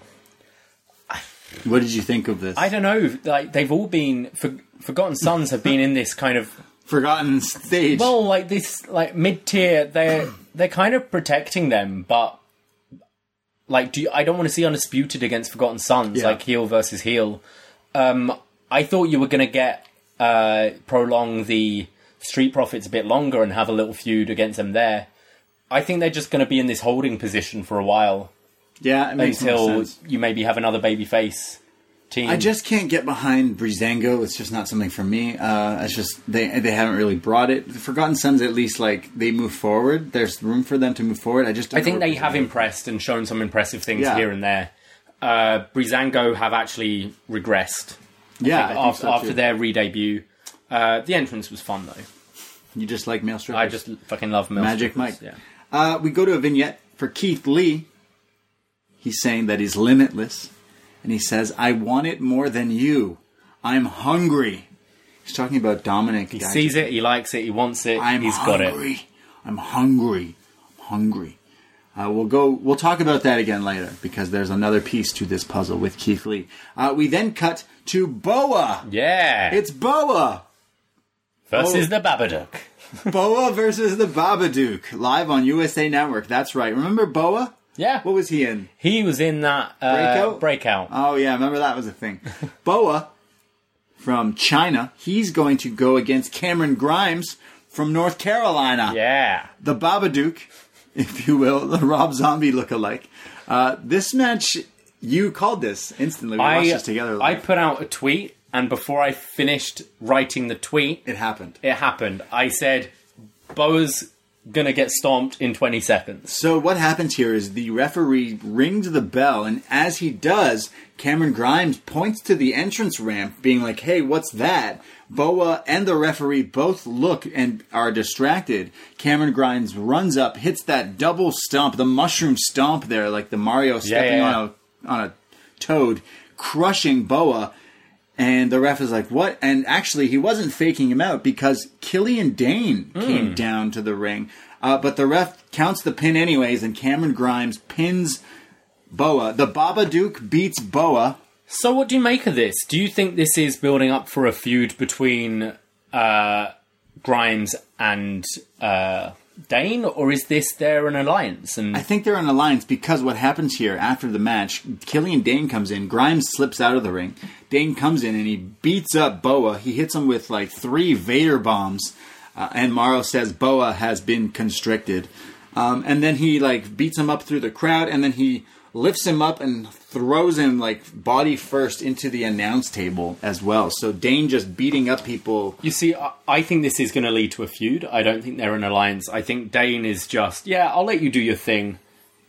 What did you think of this? I don't know. Like they've all been for, Forgotten Sons have been in this kind of forgotten stage. Well, like this, like mid tier, they're they're kind of protecting them, but like, do you, I don't want to see undisputed against Forgotten Sons, yeah. like heel versus heel. Um, I thought you were going to get uh, prolong the Street Profits a bit longer and have a little feud against them there. I think they're just going to be in this holding position for a while. Yeah, until you maybe have another baby face team. I just can't get behind Breezango. It's just not something for me. Uh, it's just they they haven't really brought it. The Forgotten Sons at least like they move forward. There's room for them to move forward. I just I think they have impressed and shown some impressive things yeah. here and there. Uh, Breezango have actually regressed. Yeah, after, so after their re-debut, uh, the entrance was fun though. You just like male strippers. I just fucking love male Magic strippers. Mike. Yeah. Uh, we go to a vignette for Keith Lee. He's saying that he's limitless and he says, I want it more than you. I'm hungry. He's talking about Dominik. He sees it, he likes it, he wants it, I'm he's hungry. got it. I'm hungry. I'm hungry. Uh, we'll go. We'll talk about that again later because there's another piece to this puzzle with Keith Lee. Uh, we then cut to Boa. Yeah, it's Boa versus Boa. the Babadook. Boa versus the Babadook live on USA Network. That's right. Remember Boa? Yeah. What was he in? He was in that uh, breakout. Breakout. Oh yeah, remember that was a thing. (laughs) Boa from China. He's going to go against Cameron Grimes from North Carolina. Yeah. The Babadook, if you will, the Rob Zombie look-alike. Uh, this match, you called this instantly. We I, watched this together. I put out a tweet, and before I finished writing the tweet, it happened. It happened. I said, Boa's gonna get stomped in 20 seconds. So what happens here is the referee rings the bell, and as he does, Cameron Grimes points to the entrance ramp, being like, "Hey, what's that?" Boa and the referee both look and are distracted. Cameron Grimes runs up, hits that double stomp, the mushroom stomp there, like the Mario stepping yeah, yeah. on a on a toad, crushing Boa. And the ref is like, "What?" And actually, he wasn't faking him out because Killian Dain mm. came down to the ring, uh, but the ref counts the pin anyways, and Cameron Grimes pins Boa. The Babadook beats Boa. So, what do you make of this? Do you think this is building up for a feud between uh, Grimes and uh, Dain, or is this they're an alliance? And I think they're an alliance because what happens here after the match, Killian Dain comes in, Grimes slips out of the ring. Dain comes in and he beats up Boa. He hits him with like three Vader bombs, uh, and Mauro says Boa has been constricted. Um, and then he like beats him up through the crowd, and then he lifts him up and throws him like body first into the announce table as well. So Dain just beating up people. You see, I think this is going to lead to a feud. I don't think they're an alliance. I think Dain is just, yeah, I'll let you do your thing,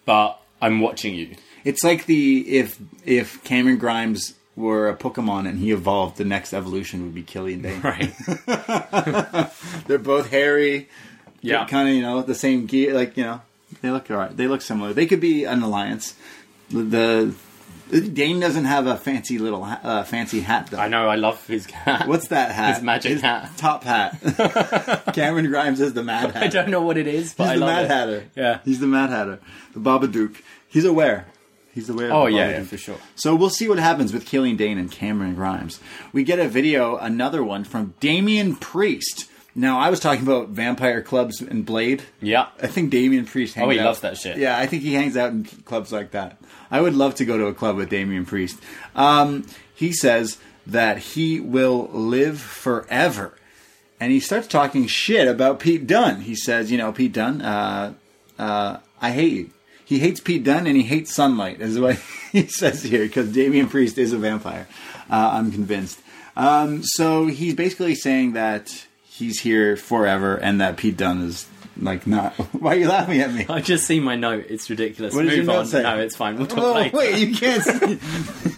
but I'm watching you. It's like the if if Cameron Grimes were a Pokemon and he evolved, the next evolution would be Killian Dain. Right. (laughs) they're both hairy. Yeah. Kind of, you know, the same gear. Like, you know, they look alright. They look similar. They could be an alliance. The Dain doesn't have a fancy little ha- uh, fancy hat though. I know. I love his hat. What's that hat? His magic hat. Top hat. (laughs) Cameron Grimes is the Mad Hatter. I don't know what it is, but He's I the Mad it. Hatter. Yeah. He's the Mad Hatter. The Babadook. He's aware. He's aware. Oh of the yeah, yeah, for sure. So we'll see what happens with Killian Dain and Cameron Grimes. We get a video, another one from Damian Priest. Now I was talking about vampire clubs and Blade. Yeah. I think Damian Priest hangs Oh, he out- loves that shit. Yeah, I think he hangs out in clubs like that. I would love to go to a club with Damian Priest. Um, he says that he will live forever. And he starts talking shit about Pete Dunne. He says, you know, Pete Dunne, uh, uh, I hate you. He hates Pete Dunne and he hates sunlight, is what (laughs) he says here, because Damian Priest is a vampire. Uh, I'm convinced. Um, so he's basically saying that he's here forever and that Pete Dunne is like not. (laughs) Why are you laughing at me? I just see my note. It's ridiculous. What Move your note on. say? No, it's fine. We'll talk Oh later. wait, you can't. (laughs) See.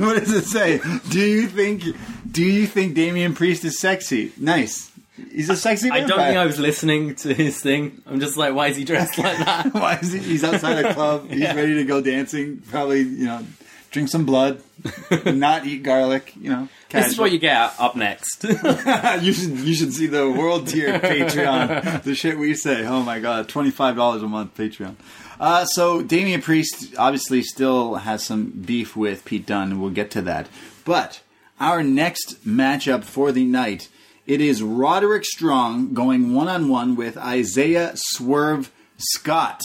what does it say? Do you think? Do you think Damian Priest is sexy? Nice. He's a sexy. I don't think I was listening to his thing. I'm just like, why is he dressed like that? (laughs) Why is he? He's outside a club. He's Yeah. ready to go dancing. Probably, you know, drink some blood, (laughs) not eat garlic. You know, This is what you get up next. (laughs) you should you should see the world tier Patreon. the shit we say. Oh my god, twenty five dollars a month Patreon. Uh, so Damian Priest obviously still has some beef with Pete Dunne, we'll get to that. But our next matchup for the night, it is Roderick Strong going one on one with Isaiah Swerve Scott.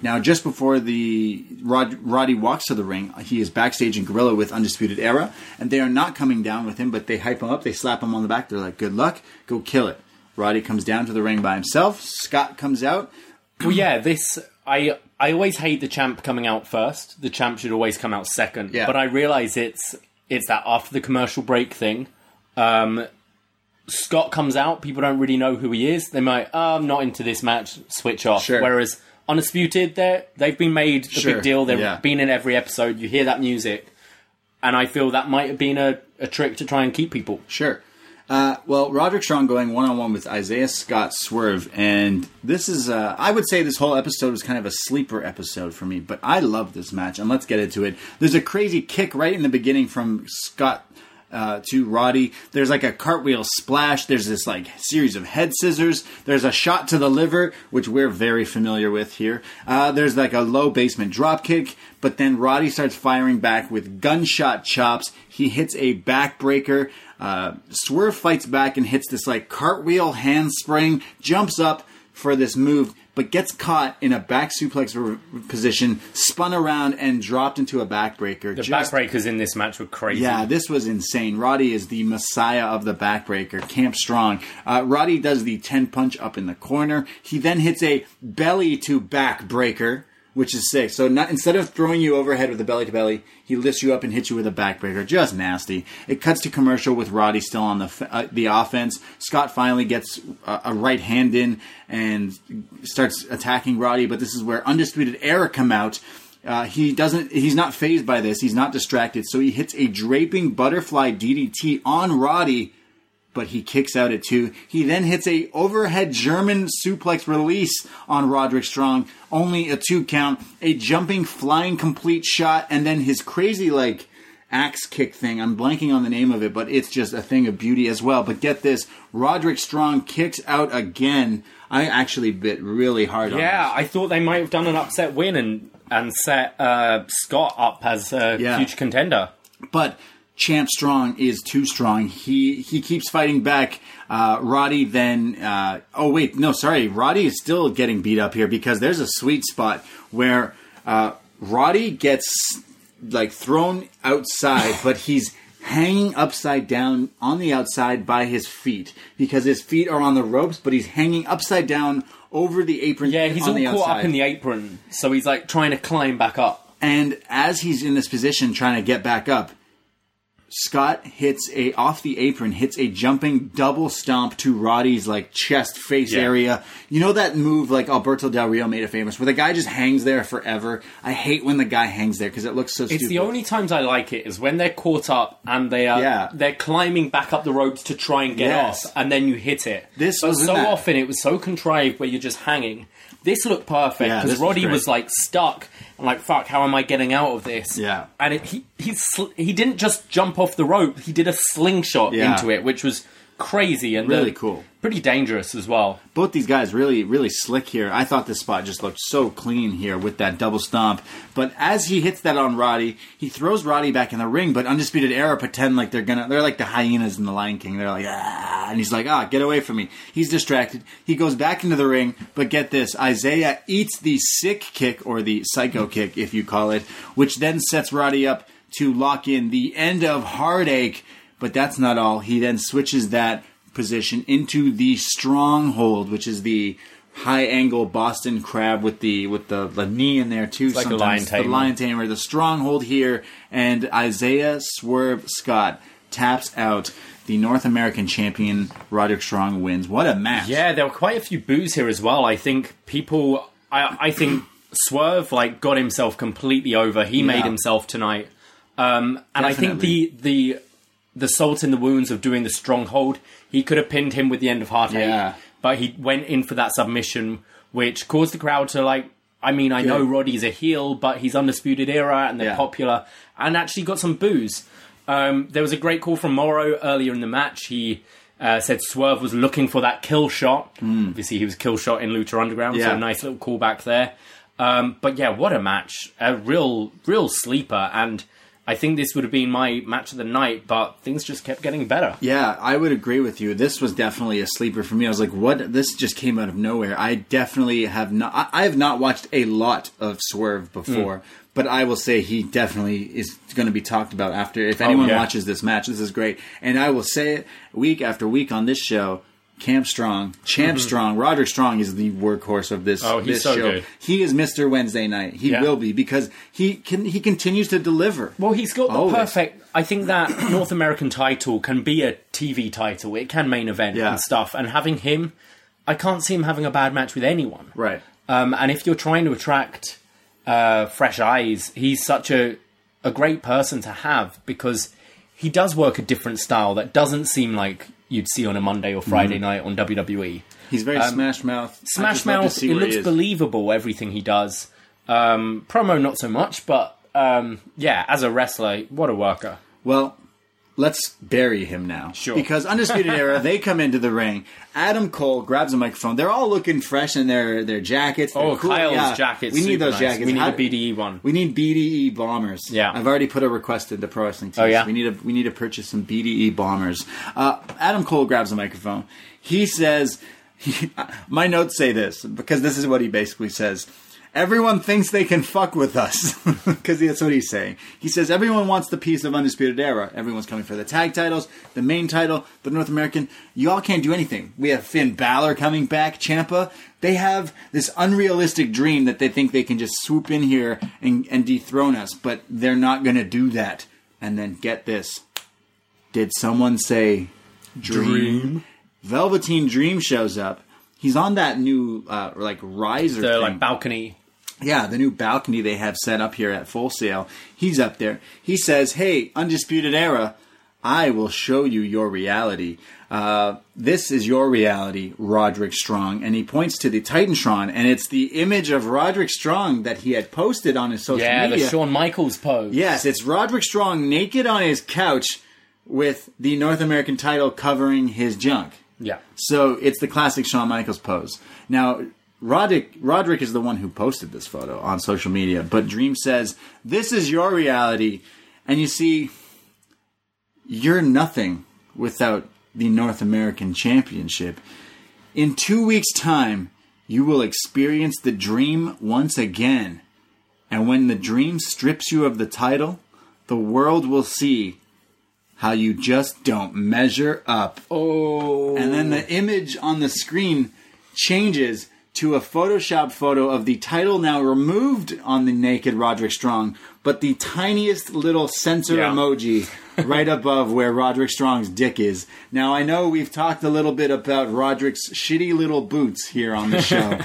Now, just before the Rod, Roddy walks to the ring, he is backstage in Gorilla with Undisputed Era, and they are not coming down with him, but they hype him up, they slap him on the back, they're like, "Good luck, go kill it." Roddy comes down to the ring by himself. Scott comes out. (clears throat) well, yeah, this I I always hate the champ coming out first. The champ should always come out second. Yeah. But I realize it's it's that after the commercial break thing. Um, Scott comes out, people don't really know who he is. They might, oh, I'm not into this match, switch off. Sure. Whereas Undisputed, they they've been made a Sure, big deal. They've yeah. been in every episode. You hear that music, and I feel that might have been a, a trick to try and keep people. Sure. Uh, well, Roderick Strong going one on one with Isaiah Scott Swerve, and this is, uh, I would say this whole episode was kind of a sleeper episode for me, but I love this match, and let's get into it. There's a crazy kick right in the beginning from Scott uh, to Roddy. There's like a cartwheel splash. There's this like series of head scissors. There's a shot to the liver, which we're very familiar with here. Uh, there's like a low basement drop kick, but then Roddy starts firing back with gunshot chops. He hits a backbreaker. Uh, Swerve fights back and hits this like cartwheel handspring, jumps up for this move, but gets caught in a back suplex re- position, spun around and dropped into a backbreaker. The Just- backbreakers in this match were crazy. yeah, this was insane. Roddy is the messiah of the backbreaker, Camp Strong. Uh, Roddy does the 10 punch up in the corner. He then hits a belly to backbreaker, which is sick. So not, instead of throwing you overhead with a belly to belly, he lifts you up and hits you with a backbreaker. Just nasty. It cuts to commercial with Roddy still on the uh, the offense. Scott finally gets a, a right hand in and starts attacking Roddy, but this is where Undisputed Era come out. Uh, he doesn't. He's not phased by this. He's not distracted. So he hits a draping butterfly DDT on Roddy, but he kicks out at two. He then hits a overhead German suplex release on Roderick Strong, only a two count. A jumping flying complete shot, and then his crazy like axe kick thing. I'm blanking on the name of it, but it's just a thing of beauty as well. But get this, Roderick Strong kicks out again. I actually bit really hard on Yeah. I thought they might have done an upset win and and set uh, Scott up as a Yeah. future contender. but Champ Strong is too strong. He he keeps fighting back. Uh, Roddy then. Uh, oh wait, no, sorry. Roddy is still getting beat up here because there's a sweet spot where uh, Roddy gets like thrown outside, but he's hanging upside down on the outside by his feet because his feet are on the ropes, but he's hanging upside down over the apron. Yeah, he's on all the caught outside. up in the apron, so he's like trying to climb back up. And as he's in this position trying to get back up, Scott hits a off the apron, hits a jumping double stomp to Roddy's like chest face Yeah. area. You know that move like Alberto Del Rio made it famous, where the guy just hangs there forever. I hate when the guy hangs there because it looks so It's stupid. the only times I like it is when they're caught up and they are Yeah. they're climbing back up the ropes to try and get Yes. off, and then you hit it. This was so that. often it was so contrived where you're just hanging, This looked perfect because was Roddy great. was like stuck. I'm like, fuck, how am I getting out of this? Yeah. and it, he he sl- he didn't just jump off the rope; he did a slingshot Yeah. into it, which was crazy and Really uh, cool. pretty dangerous as well. both these guys really really slick here. I thought this spot just looked so clean here with that double stomp. But as he hits that on Roddy, he throws Roddy back in the ring. But Undisputed Era pretend like they're gonna they're like the hyenas in the Lion King. They're like ah, and he's like ah get away from me. He's distracted. He goes back into the ring. But get this, Isaiah eats the sick kick or the psycho kick if you call it, which then sets Roddy up to lock in the end of Heartache. But that's not all. He then switches that position into the stronghold, which is the high angle Boston crab with the with the, the knee in there too. like a sometimes. lion The lion tamer, the stronghold here, and Isaiah Swerve Scott taps out the North American champion. Roderick Strong wins. What a match! Yeah, there were quite a few boos here as well. I think people, I, I think Swerve like got himself completely over. He made himself tonight, um, and I think the the the salt in the wounds of doing the stronghold. He could have pinned him with the end of heartache, Yeah. but he went in for that submission, which caused the crowd to like. I mean, I know Roddy's a heel, but he's undisputed era, and they're Yeah. popular, and actually got some boos. Um, there was a great call from Mauro earlier in the match. He uh, said Swerve was looking for that kill shot. Obviously, he was kill shot in Lucha Underground, so. Yeah. a nice little callback there. Um, but yeah, what a match! A real, real sleeper, and I think this would have been my match of the night, but things just kept getting better. Yeah, I would agree with you. This was definitely a sleeper for me. I was like, "What? This just came out of nowhere." I definitely have not. I- I have not watched a lot of Swerve before, Hmm. but I will say he definitely is going to be talked about after. If anyone Oh, yeah. watches this match, this is great, and I will say it week after week on this show. Camp Strong, Champ Strong, Roderick Strong is the workhorse of this. Mm-hmm. Oh, he's this so show. good. He is Mister Wednesday Night. He Yeah. will be because he can. He continues to deliver. Well, he's got the Always. perfect. I think that (clears throat) North American title can be a TV title. It can main event Yeah. and stuff. And having him, I can't see him having a bad match with anyone. Right. Um, and if you're trying to attract uh, fresh eyes, he's such a a great person to have because he does work a different style that doesn't seem like you'd see on a Monday or Friday Mm-hmm. night on WWE. He's very smash mouth. Um, Smash Mouth, it looks believable everything he does. Um, promo not so much, but um, yeah, as a wrestler, what a worker. Well, let's bury him now. Sure. Because Undisputed Era, they come into the ring. Adam Cole grabs a microphone. They're all looking fresh in their, their jackets. They're Oh, cool. Kyle's Yeah, jacket's We need those nice. jackets. We need How- a BDE one. We need BDE bombers. Yeah. I've already put a request into Pro Wrestling Tees. Oh, yeah? We need to we need to purchase some BDE bombers. Uh, Adam Cole grabs a microphone. He says, (laughs) my notes say this because this is what he basically says. Everyone thinks they can fuck with us (laughs) because that's what he's saying. He says everyone wants the piece of Undisputed Era. Everyone's coming for the tag titles, the main title, the North American. Y'all can't do anything. We have Finn Balor coming back, Ciampa. They have this unrealistic dream that they think they can just swoop in here and, and dethrone us, but they're not going to do that. And then get this. Did someone say dream? Velveteen Dream shows up. He's on that new uh, like riser The thing. like balcony. Yeah, the new balcony they have set up here at Full Sail. He's up there. He says, "Hey, Undisputed Era, I will show you your reality. Uh, this is your reality, Roderick Strong." And he points to the Titantron, and it's the image of Roderick Strong that he had posted on his social Yeah, media. the Shawn Michaels pose. Yes, it's Roderick Strong naked on his couch with the North American title covering his junk. Yeah. So it's the classic Shawn Michaels pose. Now, Roderick, Roderick is the one who posted this photo on social media, but Dream says, This is your reality. And you see, you're nothing without the North American Championship. In two weeks' time, you will experience the dream once again. And when the dream strips you of the title, the world will see how you just don't measure up. Oh. And then the image on the screen changes to a Photoshop photo of the title now removed on the naked Roderick Strong, but the tiniest little censor Yeah. emoji (laughs) right above where Roderick Strong's dick is. Now, I know we've talked a little bit about Roderick's shitty little boots here on the (laughs) show,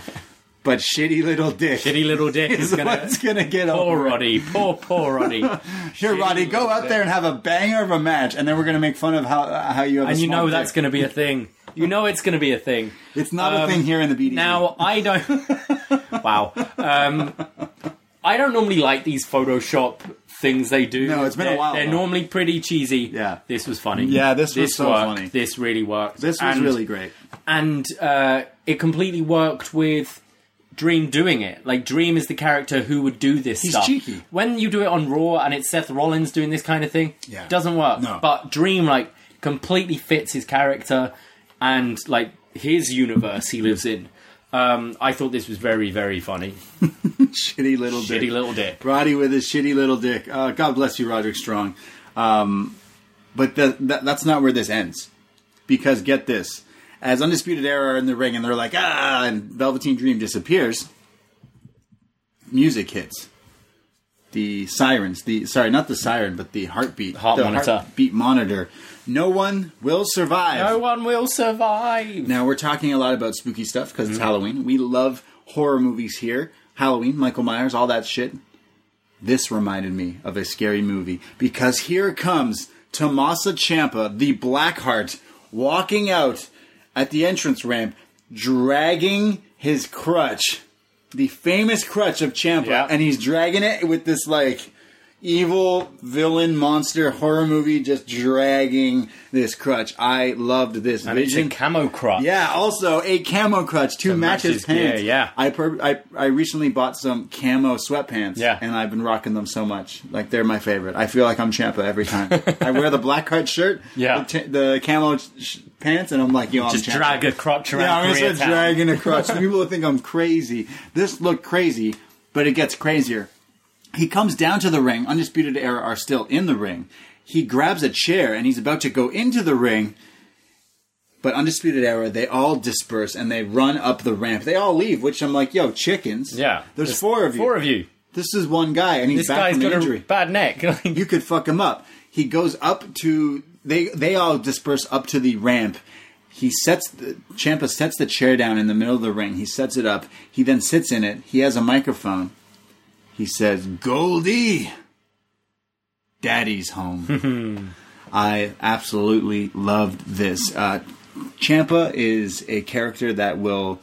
but shitty little dick Shitty little dick is is gonna. what's to get Poor over. Roddy. Poor, poor Roddy. (laughs) Here, Shitty Roddy, go out there and have a banger of a match, and then we're to make fun of how how you have. a and you know that's to be a thing. (laughs) You know it's going to be a thing. It's not a Um, thing here in the BDE. Now I don't. (laughs) wow. Um, I don't normally like these Photoshop things they do. No, it's been a They're- while, They're though. normally pretty cheesy. Yeah. This was funny. Yeah, this was so worked. funny. This really worked. This was And- really great. and uh, it completely worked with Dream doing it. Like Dream is the character who would do this He's stuff. cheeky. When you do it on Raw and it's Seth Rollins doing this kind of thing, Yeah. it doesn't work. No. But Dream like completely fits his character and like his universe he lives in. Um, I thought this was very, very funny. (laughs) Shitty little dick. Shitty little dick. Roddy with his shitty little dick. Uh, God bless you, Roderick Strong. Um, but the, that, that's not where this ends. Because get this. As Undisputed Era are in the ring and they're like, ah, and Velveteen Dream disappears, music hits. The sirens, the sorry, not the siren, but the heartbeat, Heart the monitor. heartbeat monitor. No one will survive. No one will survive. Now we're talking a lot about spooky stuff because it's Halloween. We love horror movies here. Halloween, Michael Myers, all that shit. This reminded me of a scary movie because here comes Tommaso Ciampa, the Blackheart, walking out at the entrance ramp, dragging his crutch, the famous crutch of Ciampa, Yeah. and he's dragging it with this like evil villain monster horror movie, just dragging this crutch. I loved this And it's vision. a camo crutch. Yeah, also a camo crutch to match his gear, pants. yeah. I, per- I I recently bought some camo sweatpants. Yeah. and I've been rocking them so much. Like they're my favorite. I feel like I'm Ciampa every time. I wear the black card shirt, (laughs) Yeah. the, t- the camo sh- pants, and I'm like, yo, I'm Just Ciampa. drag a crotch around Yeah, I'm just dragging a crutch. People will think I'm crazy. This looked crazy, but it gets crazier. He comes down to the ring. Undisputed Era are still in the ring. He grabs a chair and he's about to go into the ring. But Undisputed Era, they all disperse and they run up the ramp. They all leave, which I'm like, yo, chickens. Yeah. There's, four of you. Four of you. This is one guy and he's This back guy's from got injury a bad neck. (laughs) you could fuck him up. He goes up to they they all disperse up to the ramp. He sets the Ciampa sets the chair down in the middle of the ring. He sets it up. He then sits in it. He has a microphone. He says, "Goldie, Daddy's home." (laughs) I absolutely loved this. Uh, Ciampa is a character that will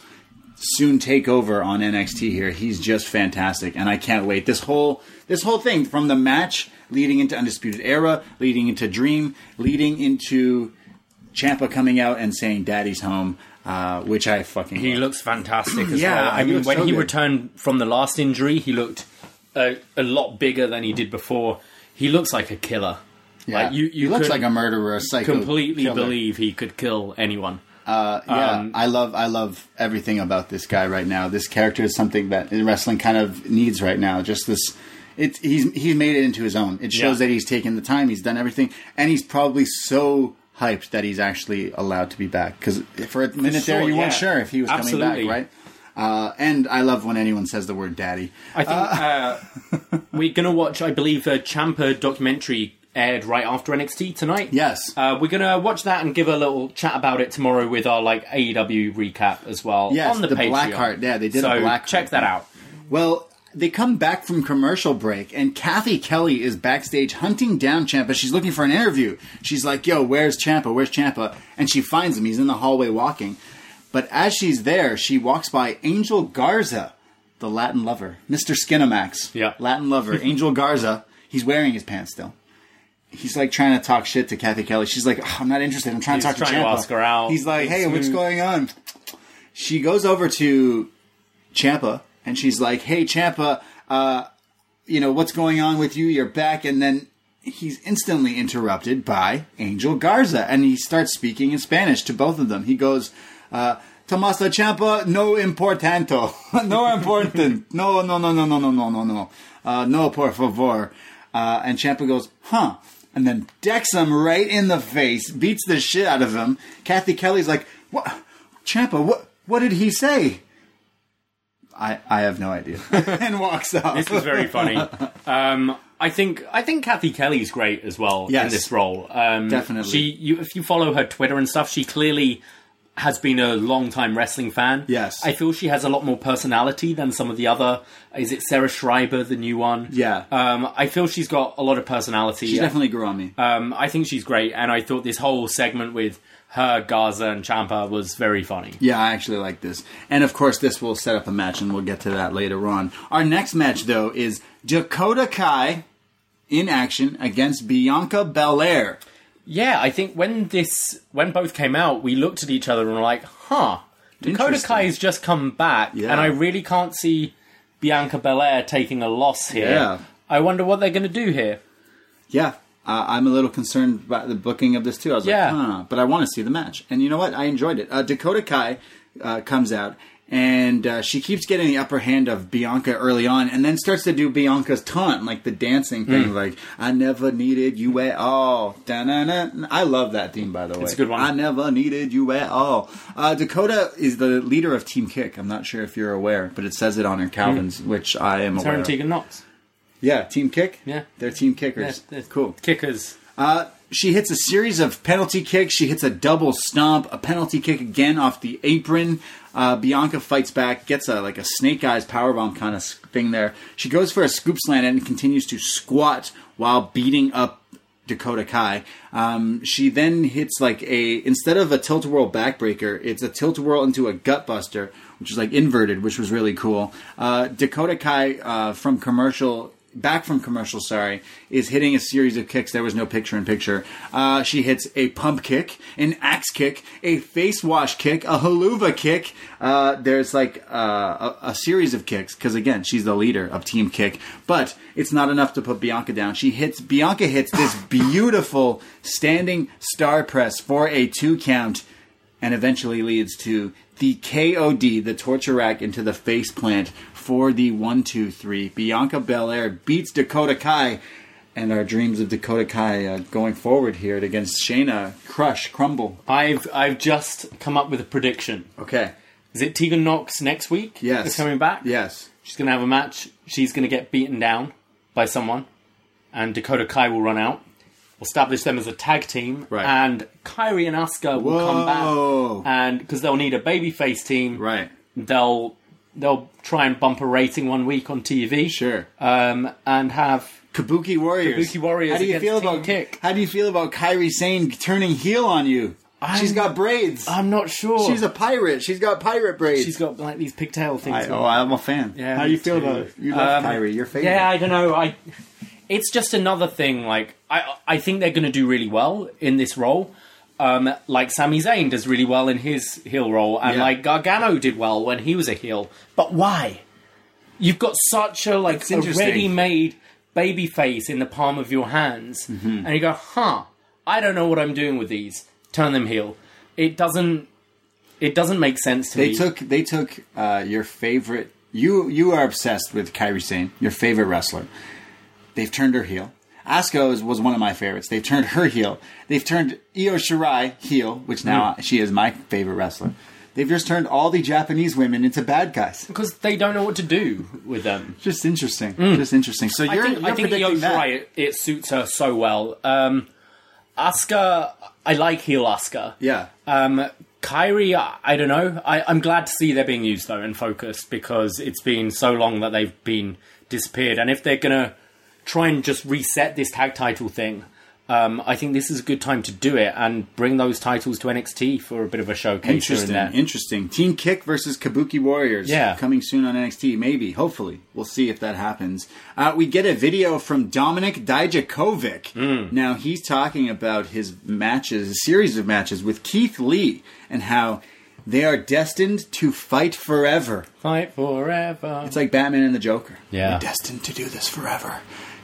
soon take over on NXT here. He's just fantastic, and I can't wait. This whole this whole thing from the match leading into Undisputed Era, leading into Dream, leading into Ciampa coming out and saying "Daddy's home," uh, which I fucking He love. looks fantastic as (clears throat) Yeah, well. I mean, when so he good. returned from the last injury, he looked a, a lot bigger than he did before. He looks like a killer. Yeah. Like you, he looks like a murderer, a psycho. completely killer. believe he could kill anyone. Uh, yeah, Um, I love I love everything about this guy right now. This character is something that wrestling kind of needs right now. Just this, it's he's he's made it into his own. It shows Yeah. that he's taken the time, he's done everything, and he's probably so hyped that he's actually allowed to be back. Because for a minute there, sure, you weren't sure if he was Absolutely. coming back, right? Uh, and I love when anyone says the word "daddy." I think uh, (laughs) we're going to watch, I believe, a Ciampa documentary aired right after NXT tonight. Yes. Uh, we're going to watch that and give a little chat about it tomorrow with our like AEW recap as well Yes, on the, the Patreon. Blackheart. Yeah, they did a so Blackheart check that out. Well, they come back from commercial break, and Kathy Kelly is backstage hunting down Ciampa. She's looking for an interview. She's like, "Yo, where's Ciampa? Where's Ciampa?" And she finds him. He's in the hallway walking. But as she's there, she walks by Angel Garza, the Latin lover, Mister Skinamax. Yeah. Latin lover, (laughs) Angel Garza. He's wearing his pants still. He's like trying to talk shit to Kathy Kelly. She's like, "Oh, "I'm not interested. I'm trying He's to talk trying to Ciampa." ask her out. He's like, "Hey, what's going on?" She goes over to Ciampa and she's like, "Hey, Ciampa, uh, you know what's going on with you? You're back." And then he's instantly interrupted by Angel Garza, and he starts speaking in Spanish to both of them. He goes, uh, "Tommaso Ciampa, no importanto, (laughs) no important, no, no, no, no, no, no, no, no, no, uh, no, por favor." Uh, and Ciampa goes, "Huh." And then decks him right in the face, beats the shit out of him. Kathy Kelly's like, "What, Ciampa? What? What did he say?" I, I have no idea. (laughs) and walks off. This was very funny. Um, I think I think Kathy Kelly's great as well Yes. in this role. Um, Definitely. She, you, if you follow her Twitter and stuff, she clearly has been a long time wrestling fan. Yes. I feel she has a lot more personality than some of the other. Is it Sarah Schreiber, the new one? Yeah. Um, I feel she's got a lot of personality. She definitely grew on me. Um, I think she's great, and I thought this whole segment with her, Garza, and Ciampa was very funny. Yeah, I actually like this. And of course, this will set up a match, and we'll get to that later on. Our next match, though, is Dakota Kai in action against Bianca Belair. Yeah, I think when this when both came out, we looked at each other and were like, "Huh, Dakota Kai has just come back, Yeah. and I really can't see Bianca Belair taking a loss here. Yeah. I wonder what they're going to do here." Yeah, uh, I'm a little concerned about the booking of this too. I was Yeah. like, huh, but I want to see the match. And you know what? I enjoyed it. Uh, Dakota Kai uh, comes out. And uh, she keeps getting the upper hand of Bianca early on, and then starts to do Bianca's taunt, like the dancing thing, Hmm. like "I never needed you at all." Da-na-na. I love that theme, by the way. It's a good one. I never needed you at all. Uh, Dakota is the leader of Team Kick. I'm not sure if you're aware, but it says it on her Calvin's, which I am It's her aware. and Of. Tegan Nox. Yeah, Team Kick. Yeah. they're Team Kickers. Yeah, they're cool. Kickers. Uh, she hits a series of penalty kicks. She hits a double stomp, a penalty kick again off the apron. Uh, Bianca fights back, gets a like a snake eyes powerbomb kind of thing there. She goes for a scoop slam and continues to squat while beating up Dakota Kai. Um, she then hits like a instead of a tilt whirl backbreaker, it's a tilt whirl into a gut buster, which is like inverted, which was really cool. Uh, Dakota Kai uh, from commercial. Back from commercial, sorry, is hitting a series of kicks. There was no picture in picture. Uh, she hits a pump kick, an axe kick, a face wash kick, a Helluva kick. Uh, there's like uh, a, a series of kicks because again, she's the leader of Team Kick. But it's not enough to put Bianca down. She hits Bianca hits this (laughs) beautiful standing star press for a two count, and eventually leads to the KOD, the torture rack into the face plant for the one two three. Bianca Belair beats Dakota Kai. And our dreams of Dakota Kai uh, going forward here against Shayna crush, crumble. I've I've just come up with a prediction. Okay. Is it Tegan Nox next week? Yes. Is coming back? Yes. She's going to have a match. She's going to get beaten down by someone, and Dakota Kai will run out. Establish them as a tag team, Right. and Kairi and Asuka will come back, and because they'll need a babyface team, Right. they'll they'll try and bump a rating one week on TV, Sure. um, and have Kabuki Warriors. Kabuki Warriors How do you feel Team about Kick. How do you feel about Kairi Sane turning heel on you? She's got braids. I'm not sure. She's a pirate. She's got pirate braids. she's got like these pigtail things. I, oh, I'm a fan. Yeah, How do you feel too. about it? You love Um, Kairi. Your favorite. Yeah, I don't know. I it's just another thing. Like I, I think they're going to do really well in this role. Um, like Sami Zayn does really well in his heel role, and Yeah. like Gargano did well when he was a heel. But why? You've got such a like a ready-made baby face in the palm of your hands, Mm-hmm. and you go, "Huh? I don't know what I'm doing with these. Turn them heel." It doesn't. It doesn't make sense to They me. took they took uh, your favorite. You you are obsessed with Kairi Sane, your favorite wrestler. They've turned her heel. Asuka is- was one of my favorites. They've turned her heel. They've turned Io Shirai heel, which now she is my favorite wrestler. They've just turned all the Japanese women into bad guys. because they don't know what to do with them. Just interesting. Just interesting. So I you're, think, you're I think predicting that. right. It, it suits her so well. Um, Asuka, I like heel Asuka. Yeah. Um, Kairi, I, I don't know. I, I'm glad to see they're being used though and focused because it's been so long that they've been disappeared. And if they're gonna try and just reset this tag title thing, um, I think this is a good time to do it and bring those titles to NXT for a bit of a showcase Interesting. Interesting. Team Kick versus Kabuki Warriors. Yeah. Coming soon on NXT. Maybe. Hopefully. We'll see if that happens. Uh, we get a video from Dominik Dijakovic. Hmm. Now, he's talking about his matches, a series of matches with Keith Lee and how they are destined to fight forever. Fight forever. It's like Batman and the Joker. Yeah. We're destined to do this forever.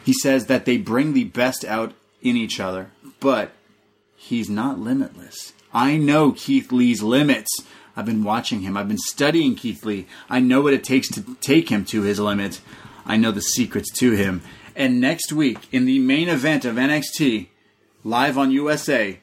He says that they bring the best out in each other, but he's not limitless. I know Keith Lee's limits. I've been watching him. I've been studying Keith Lee. I know what it takes to take him to his limit. I know the secrets to him. And next week, in the main event of NXT, live on USA,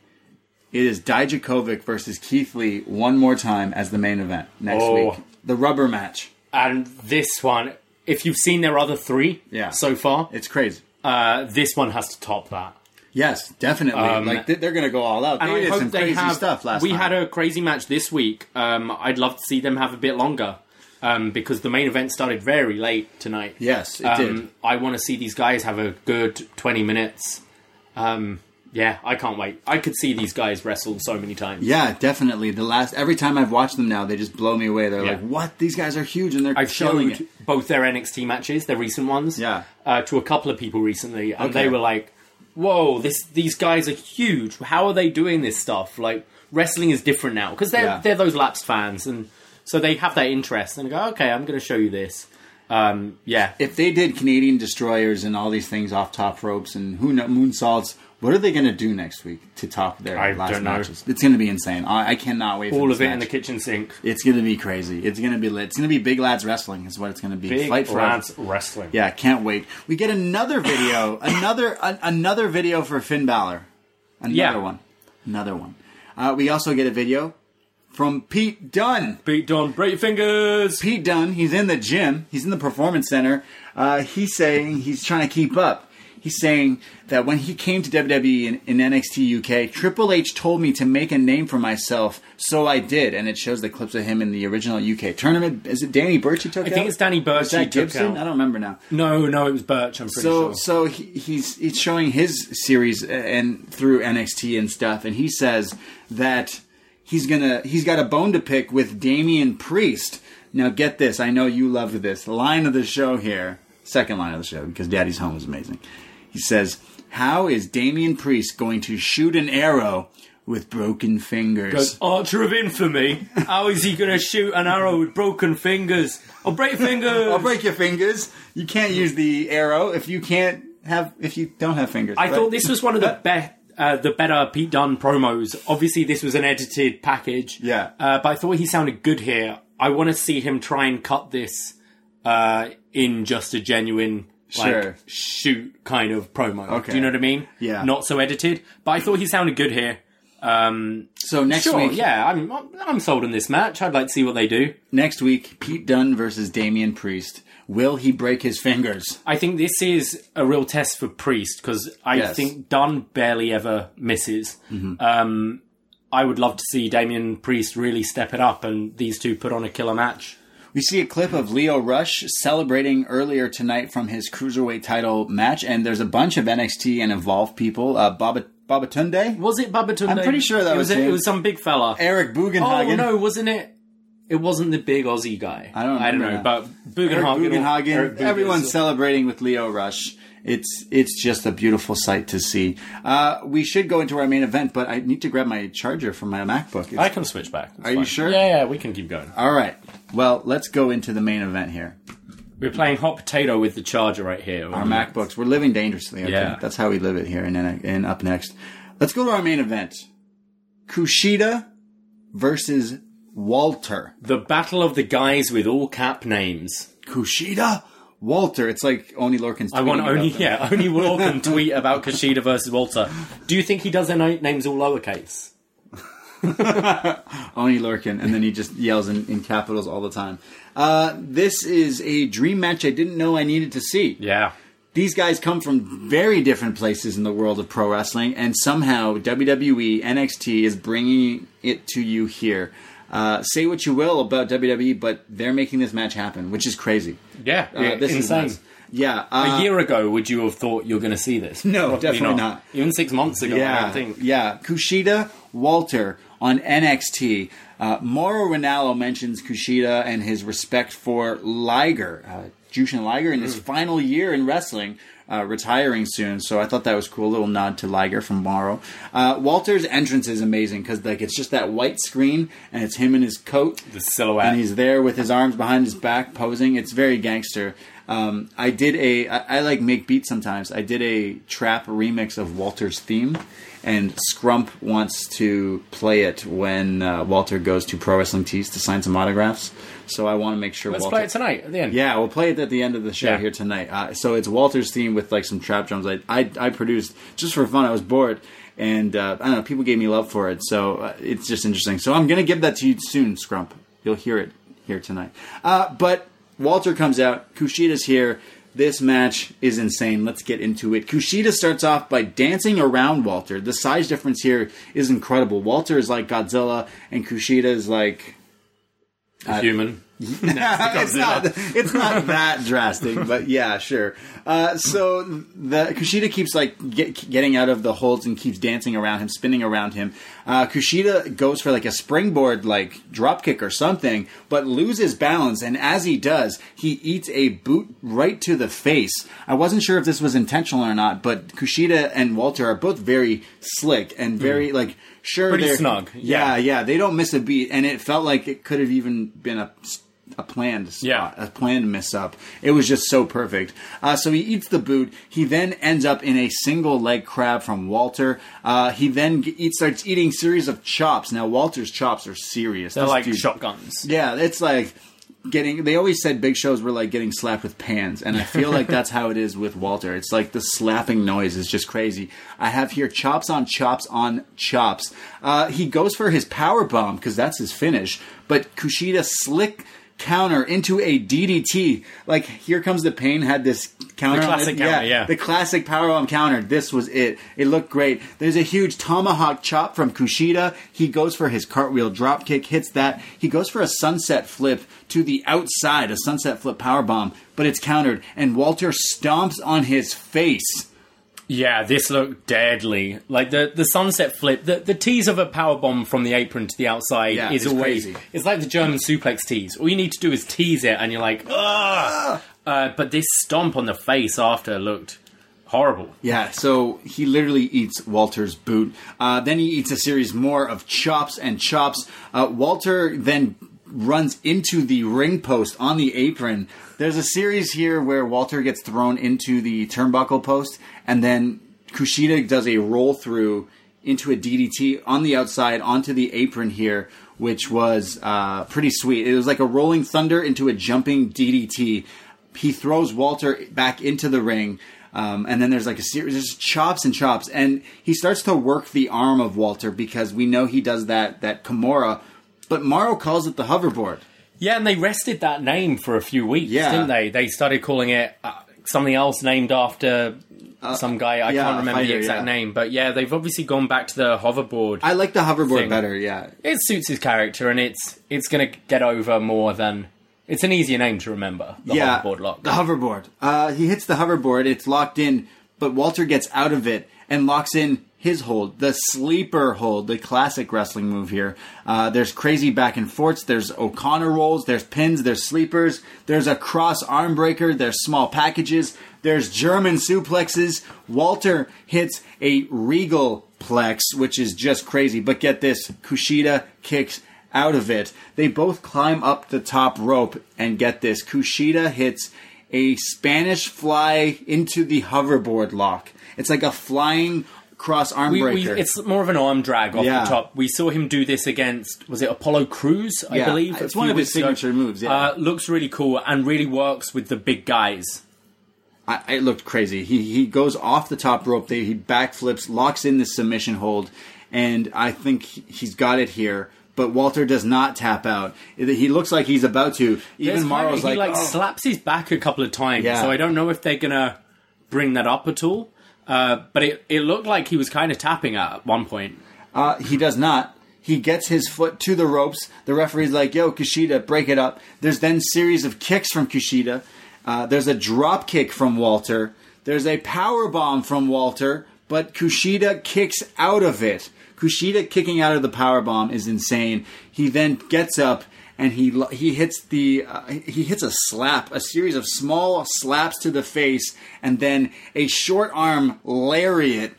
it is Dijakovic versus Keith Lee one more time as the main event next Oh. week. The rubber match. and this one, if you've seen their other three Yeah. so far, It's crazy. uh, this one has to top that. Yes, definitely. Um, like they- they're going to go all out. And They I did hope some they crazy have. stuff last we time. had a crazy match this week. Um, I'd love to see them have a bit longer um, because the main event started very late tonight. Yes, it um, did. I want to see these guys have a good twenty minutes. Um, yeah, I can't wait. I could see these guys wrestle so many times. Yeah, definitely. The last every time I've watched them now, they just blow me away. They're Yeah. like, "What? These guys are huge, and they're I've killing showed it." both their NXT matches, their recent ones, Yeah. uh, to a couple of people recently, and Okay. they were like, "Whoa, this these guys are huge. How are they doing this stuff? Like wrestling is different now because they're Yeah. they're those lapsed fans, and so they have that interest and go, okay, I'm going to show you this. Um, yeah, If they did Canadian destroyers and all these things off top ropes and who know, moonsaults, what are they going to do next week to top their I last don't know. matches? It's going to be insane. I, I cannot wait. for all this of it in match. the kitchen sink. It's going to be crazy. It's going to be lit. It's going to be big lads wrestling. Is what it's going to be. Big Fight for lads wrestling. Yeah, can't wait. We get another video, (laughs) another an, another video for Finn Balor. Another Yeah. one, another one. Uh, we also get a video from Pete Dunne. Beat Don, break your fingers. Pete Dunne, he's in the gym, he's in the performance center. Uh, he's saying he's trying to keep up. He's saying that when he came to WWE in, in NXT UK, Triple H told me to make a name for myself, so I did. And it shows the clips of him in the original UK tournament. Is it Danny Burch he took it? I out? think it's Danny Burch Was that he took Gibson? out. I don't remember now. No, no, it was Burch. I'm pretty So, sure. so he, he's he's showing his series uh, and through NXT and stuff, and he says that he's gonna he's got a bone to pick with Damian Priest. Now, get this. I know you loved this line of the show here, second line of the show because Daddy's Home is amazing. He says, "How is Damian Priest going to shoot an arrow with broken fingers?" Goes, Archer of Infamy. How is he going to shoot an arrow with broken fingers? I'll break your fingers. I'll break your fingers. You can't use the arrow if you can't have if you don't have fingers. I right? thought this was one of the (laughs) best. Uh, the better Pete Dunne promos. Obviously, this was an edited package. Yeah. Uh, but I thought he sounded good here. I want to see him try and cut this uh, in just a genuine, like, Sure. shoot kind of promo. Okay. Do you know what I mean? Yeah. Not so edited. But I thought he sounded good here. Um, so next sure, week. yeah, I'm, I'm sold on this match. I'd like to see what they do. Next week, Pete Dunne versus Damian Priest. Will he break his fingers? I think this is a real test for Priest because I Yes. think Dunne barely ever misses. Mm-hmm. Um, I would love to see Damian Priest really step it up and these two put on a killer match. We see a clip of Lio Rush celebrating earlier tonight from his cruiserweight title match, and there's a bunch of NXT and Evolve people. Uh, Baba Babatunde, Was it Babatunde? I'm pretty sure that it was a- him. it was some big fella. Eric Bugenhagen. Oh Bugenhagen. no, wasn't it? It wasn't the big Aussie guy. I don't I don't know, remember but Bugenhagen. Bugenhagen. Eric Everyone's celebrating with Lio Rush. It's it's just a beautiful sight to see. Uh, we should go into our main event, but I need to grab my charger from my MacBook. It's- I can switch back. It's Are you sure? Yeah, yeah, we can keep going. All right. Well, let's go into the main event here. We're playing hot potato with the charger right here. Our MacBooks. We're living dangerously. Okay? Yeah. That's how we live it here And in, in Up Next. Let's go to our main event. Kushida versus Walter. The battle of the guys with all cap names. Kushida? Walter. It's like Oney Lorcan's I want only yeah only Will can tweet about Kushida versus Walter. Do you think he does their names all lowercase? (laughs) Oney Lorcan, and then he just yells in, in capitals all the time. Uh, this is a dream match I didn't know I needed to see. Yeah, These guys come from very different places in the world of pro wrestling, and somehow WWE NXT is bringing it to you here. Uh, say what you will about WWE, but they're making this match happen, which is crazy. yeah, Uh, this is insane. Yeah, uh, A year ago, would you have thought you're going to see this? No, Probably definitely not. Even six months ago, I Yeah, yeah. Kushida, Walter on NXT. Uh, Mauro Ranallo mentions Kushida and his respect for Liger, uh, Jushin Liger, in Mm. his final year in wrestling, uh, retiring soon. So I thought that was cool. A little nod to Liger from Mauro. Uh, Walter's entrance is amazing because like it's just that white screen and it's him in his coat. The silhouette. And he's there with his arms behind his back posing. It's very gangster. Um, I did a. I, I like make beats sometimes. I did a trap remix of Walter's theme, and Scrump wants to play it when uh, Walter goes to Pro Wrestling Tees to sign some autographs. So I want to make sure. Let's Walter, play it tonight at the end. Yeah, we'll play it at the end of the show Yeah. here tonight. Uh, so it's Walter's theme with like some trap drums. I I, I produced just for fun. I was bored. And uh, I don't know, people gave me love for it, so uh, it's just interesting. So I'm gonna give that to you soon, Scrump. You'll hear it here tonight. Uh, but Walter comes out. Kushida's here. This match is insane. Let's get into it. Kushida starts off by dancing around Walter. The size difference here is incredible. Walter is like Godzilla, and Kushida is like Human. (laughs) it's not (laughs) it's not that drastic, but yeah, sure. Uh, so the Kushida keeps like get, getting out of the holds and keeps dancing around him, spinning around him. Uh, Kushida goes for like a springboard, like drop kick or something, but loses balance, and as he does, he eats a boot right to the face. I wasn't sure if this was intentional or not, but Kushida and Walter are both very slick and very like sure Pretty snug, Yeah, yeah. yeah, they don't miss a beat, and it felt like it could have even been a a planned spot, Yeah. a planned miss up. It was just so perfect. Uh, so he eats the boot. He then ends up in a single leg crab from Walter. Uh, he then eats, starts eating series of chops. Now Walter's chops are serious. They're This like dude- shotguns. Yeah, it's like getting. They always said big shows were like getting slapped with pans, and I feel like that's how it is with Walter. It's like the slapping noise is just crazy. I have here chops on chops on chops. Uh, he goes for his power bomb because that's his finish, but Kushida slick counter into a DDT. Like here comes the pain had this counter, The classic counter, yeah. the classic powerbomb counter. This was it. It looked great. There's a huge tomahawk chop from Kushida. He goes for his cartwheel drop kick, hits that. He goes for a sunset flip to the outside, a sunset flip powerbomb, but it's countered, and Walter stomps on his face. Yeah, this looked deadly. Like the the sunset flip, the the tease of a power bomb from the apron to the outside Yeah, is it's always crazy. it's like the German suplex tease. All you need to do is tease it, and you're like, ugh. Uh, but this stomp on the face after looked horrible. Yeah, so he literally eats Walter's boot. Uh, then he eats a series more of chops and chops. Uh, Walter then runs into the ring post on the apron. There's a series here where Walter gets thrown into the turnbuckle post, and then Kushida does a roll through into a DDT on the outside onto the apron here, which was uh, pretty sweet. It was like a rolling thunder into a jumping DDT. He throws Walter back into the ring. Um, and then there's like a series, there's chops and chops, and he starts to work the arm of Walter because we know he does that that Kimura, but Mauro calls it the hoverboard. Yeah, and they rested that name for a few weeks, Yeah. didn't they? They started calling it uh, something else named after some guy. I Uh, yeah, can't remember fighter, the exact yeah. name, but yeah, they've obviously gone back to the hoverboard. I like the hoverboard Thing. better, yeah. it suits his character, and it's it's going to get over more than it's an easier name to remember. The yeah, hoverboard lock. The hoverboard. Uh, he hits the hoverboard. It's locked in, but Walter gets out of it and locks in his hold, the sleeper hold, the classic wrestling move here. Uh, there's crazy back and forths. There's O'Connor rolls. There's pins. There's sleepers. There's a cross arm breaker. There's small packages. There's German suplexes. Walter hits a regal plex, which is just crazy. But get this, Kushida kicks out of it. They both climb up the top rope and get this. Kushida hits a Spanish fly into the hoverboard lock. It's like a flying cross arm we, we, breaker. it's more of an arm drag off Yeah. the top. We saw him do this against was it Apollo Crews? I Yeah, believe it's one of his weeks ago. signature moves, yeah. uh, looks really cool and really works with the big guys. I, it looked crazy. He he goes off the top rope. They, he backflips, locks in the submission hold, and I think he- he's got it here. But Walter does not tap out. He looks like he's about to. Even kind Mauro's of- he like, like "Oh." slaps his back a couple of times, Yeah. so I don't know if they're gonna bring that up at all. Uh, but it, it looked like he was kind of tapping at one point. Uh, he does not. He gets his foot to the ropes. The referee's like, "Yo, Kushida, break it up." There's then series of kicks from Kushida. Uh, there's a drop kick from Walter. There's a power bomb from Walter, but Kushida kicks out of it. Kushida kicking out of the power bomb is insane. He then gets up and he he hits the uh, he hits a slap, a series of small slaps to the face, and then a short arm lariat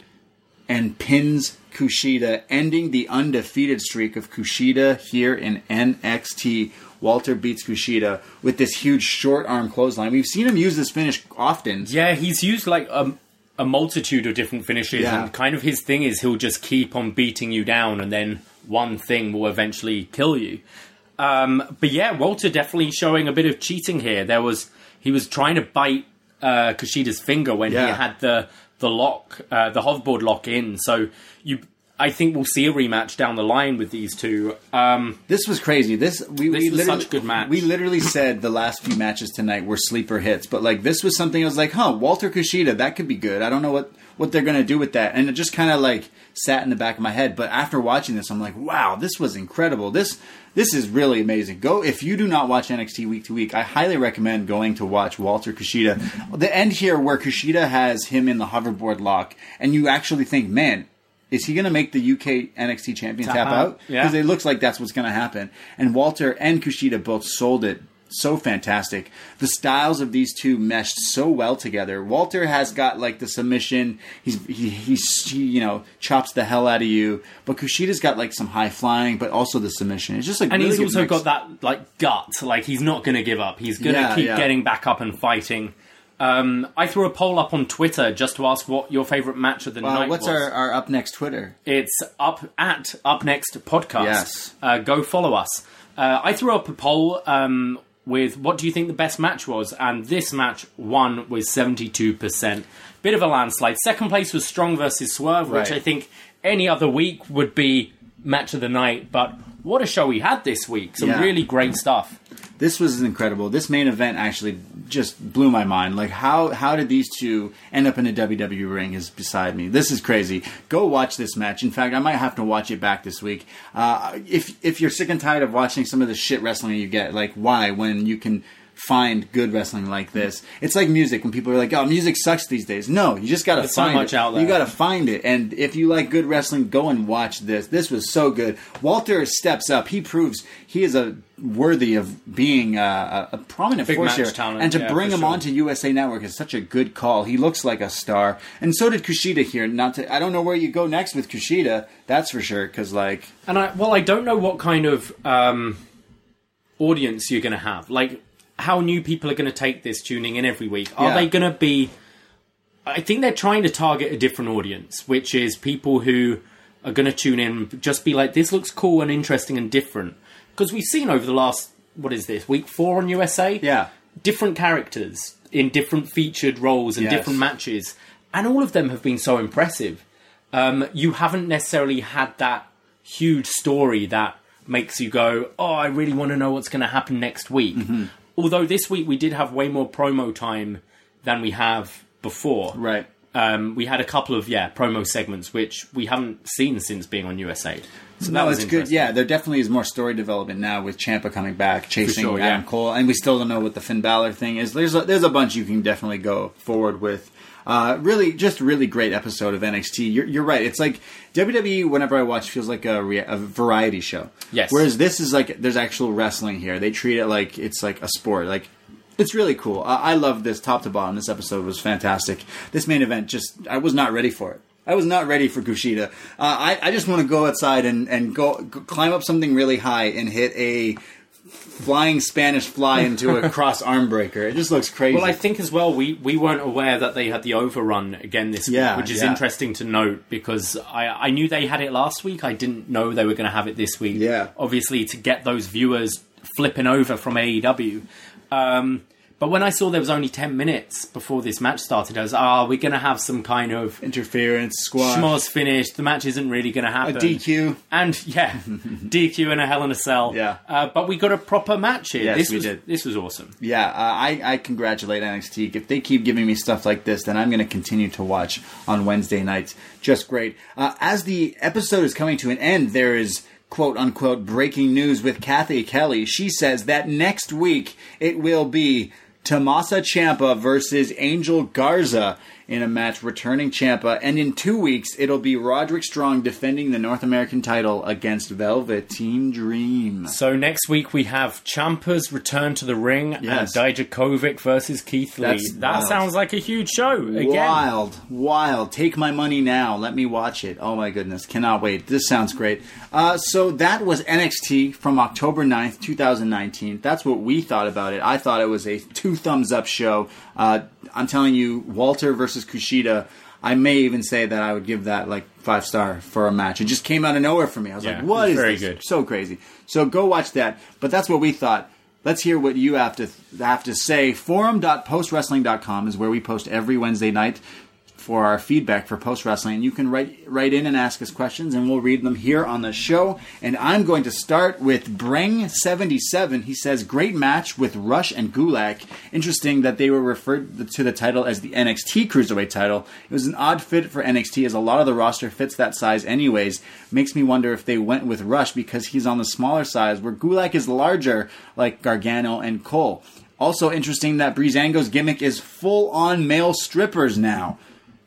and pins Kushida, ending the undefeated streak of Kushida here in NXT. Walter beats Kushida with this huge short arm clothesline. We've seen him use this finish often. Yeah, he's used like a, a multitude of different finishes, Yeah. and kind of his thing is he'll just keep on beating you down, and then one thing will eventually kill you. Um, but yeah, Walter definitely showing a bit of cheating here. There was he was trying to bite uh, Kushida's finger when Yeah. he had the the lock, uh, the hoverboard lock in. So you I think we'll see a rematch down the line with these two. Um, This was crazy. This we, This we was literally, such a good match. We literally said the last few matches tonight were sleeper hits, but like this was something I was like, huh, Walter Kushida, that could be good. I don't know what what they're gonna do with that, and it just kind of like sat in the back of my head. But after watching this, I'm like, wow, this was incredible. This this is really amazing. Go if you do not watch NXT week to week, I highly recommend going to watch Walter Kushida. The end here where Kushida has him in the hoverboard lock, and you actually think, man. Is he going to make the UK NXT champion tap out, out? yeah. Because it looks like that's what's going to happen. And Walter and Kushida both sold it so fantastic. The styles of these two meshed so well together. Walter has got like the submission. He's he, he's he, you know chops the hell out of you. But Kushida's got like some high flying, but also the submission. It's just like and really he's also mix. got that like gut. Like he's not going to give up. He's going to Yeah, keep yeah. getting back up and fighting. Um, I threw a poll up on Twitter just to ask what your favorite match of the night what's was. our, our up next Twitter? It's up at Up Next Podcast. Yes. Uh, go follow us. Uh, I threw up a poll um, with what do you think the best match was, and this match won with 72%. Bit of a landslide. Second place was Strong versus Swerve, which Right. I think any other week would be match of the night, but what a show we had this week. Some Yeah. really great stuff. This was incredible. This main event actually just blew my mind. Like how how did these two end up in a WWE ring is beside me. This is crazy. Go watch this match. In fact, I might have to watch it back this week. Uh, if if you're sick and tired of watching some of the shit wrestling you get, like why when you can find good wrestling like this. It's like music when people are like, "Oh, music sucks these days." No, you just got to There's so find much it. out there. You got to find it. And if you like good wrestling, go and watch this. This was so good. Walter steps up. He proves he is a worthy of being a, a prominent Big force here. talent, and to yeah, bring him sure. onto USA Network is such a good call. He looks like a star, and so did Kushida here. Not to, I don't know where you go next with Kushida. That's for sure. Because like, And I, well, I don't know what kind of um, audience you're going to have. Like, how new people are going to take this tuning in every week. Are Yeah. they going to be. I think they're trying to target a different audience, which is people who are going to tune in, just be like, this looks cool and interesting and different. Because we've seen over the last, what is this, week four on USA? yeah, different characters in different featured roles and Yes. different matches, and all of them have been so impressive. Um, you haven't necessarily had that huge story that makes you go, "Oh, I really want to know what's going to happen next week." Mm-hmm. Although this week we did have way more promo time than we have before. right. Um, we had a couple of yeah promo segments which we haven't seen since being on USA. So that No, was it's good. Yeah, there definitely is more story development now with Ciampa coming back, chasing sure, Adam yeah. Cole, and we still don't know what the Finn Balor thing is. There's a, there's a bunch you can definitely go forward with. Uh, really, just really great episode of NXT. You're, you're right. It's like WWE. Whenever I watch, feels like a, rea- a variety show. Yes. Whereas this is like there's actual wrestling here. They treat it like it's like a sport. Like it's really cool. I, I love this top to bottom. This episode was fantastic. This main event just I was not ready for it. I was not ready for Kushida. Uh, I, I just want to go outside and, and go, go climb up something really high and hit a flying Spanish fly into a (laughs) cross arm breaker. It just looks crazy. Well, I think as well, we, we weren't aware that they had the overrun again this Yeah, week, which is yeah. interesting to note because I, I knew they had it last week. I didn't know they were going to have it this week. Yeah. Obviously, to get those viewers flipping over from AEW. Um, but when I saw there was only 10 minutes before this match started, I was, ah, we're going to have some kind of interference, squash, schmoz finished. The match isn't really going to happen. a. DQ. And yeah, (laughs) DQ and a Hell in a Cell. Yeah. Uh, but we got a proper match here. Yes, this we was, did. This was awesome. Yeah, uh, I, I congratulate NXT. If they keep giving me stuff like this, then I'm going to continue to watch on Wednesday nights. Just great. Uh, as the episode is coming to an end, there is quote unquote breaking news with Cathy Kelly. She says that next week it will be Tommaso Ciampa versus Angel Garza in a match returning Ciampa, and in two weeks it'll be Roderick Strong defending the North American title against Velvet Velveteen Dream. So next week we have Ciampa's return to the ring Yes. and Dijakovic versus Keith Lee. That's that wild. sounds like a huge show. Again, Wild, wild. Take my money now. Let me watch it. Oh my goodness. Cannot wait. This sounds great. Uh, so that was NXT from October 9th, 2019. That's what we thought about it. I thought it was a two thumbs up show. Uh, I'm telling you, Walter versus Kushida. I may even say that I would give that like five star for a match. It just came out of nowhere for me. I was Yeah, like, "What is very this?" good. So crazy. So go watch that. But that's what we thought. Let's hear what you have to have to say. Forum.postwrestling.com is where we post every Wednesday night. For our feedback for post wrestling. And you can write write in and ask us questions, and we'll read them here on the show. And I'm going to start with Breng77. He says, "Great match with Rush and Gulak. Interesting that they were referred to the title as the NXT Cruiserweight title. It was an odd fit for NXT, as a lot of the roster fits that size anyways. Makes me wonder if they went with Rush because he's on the smaller size, where Gulak is larger, like Gargano and Cole." Also interesting that Breezango's gimmick is full on male strippers now.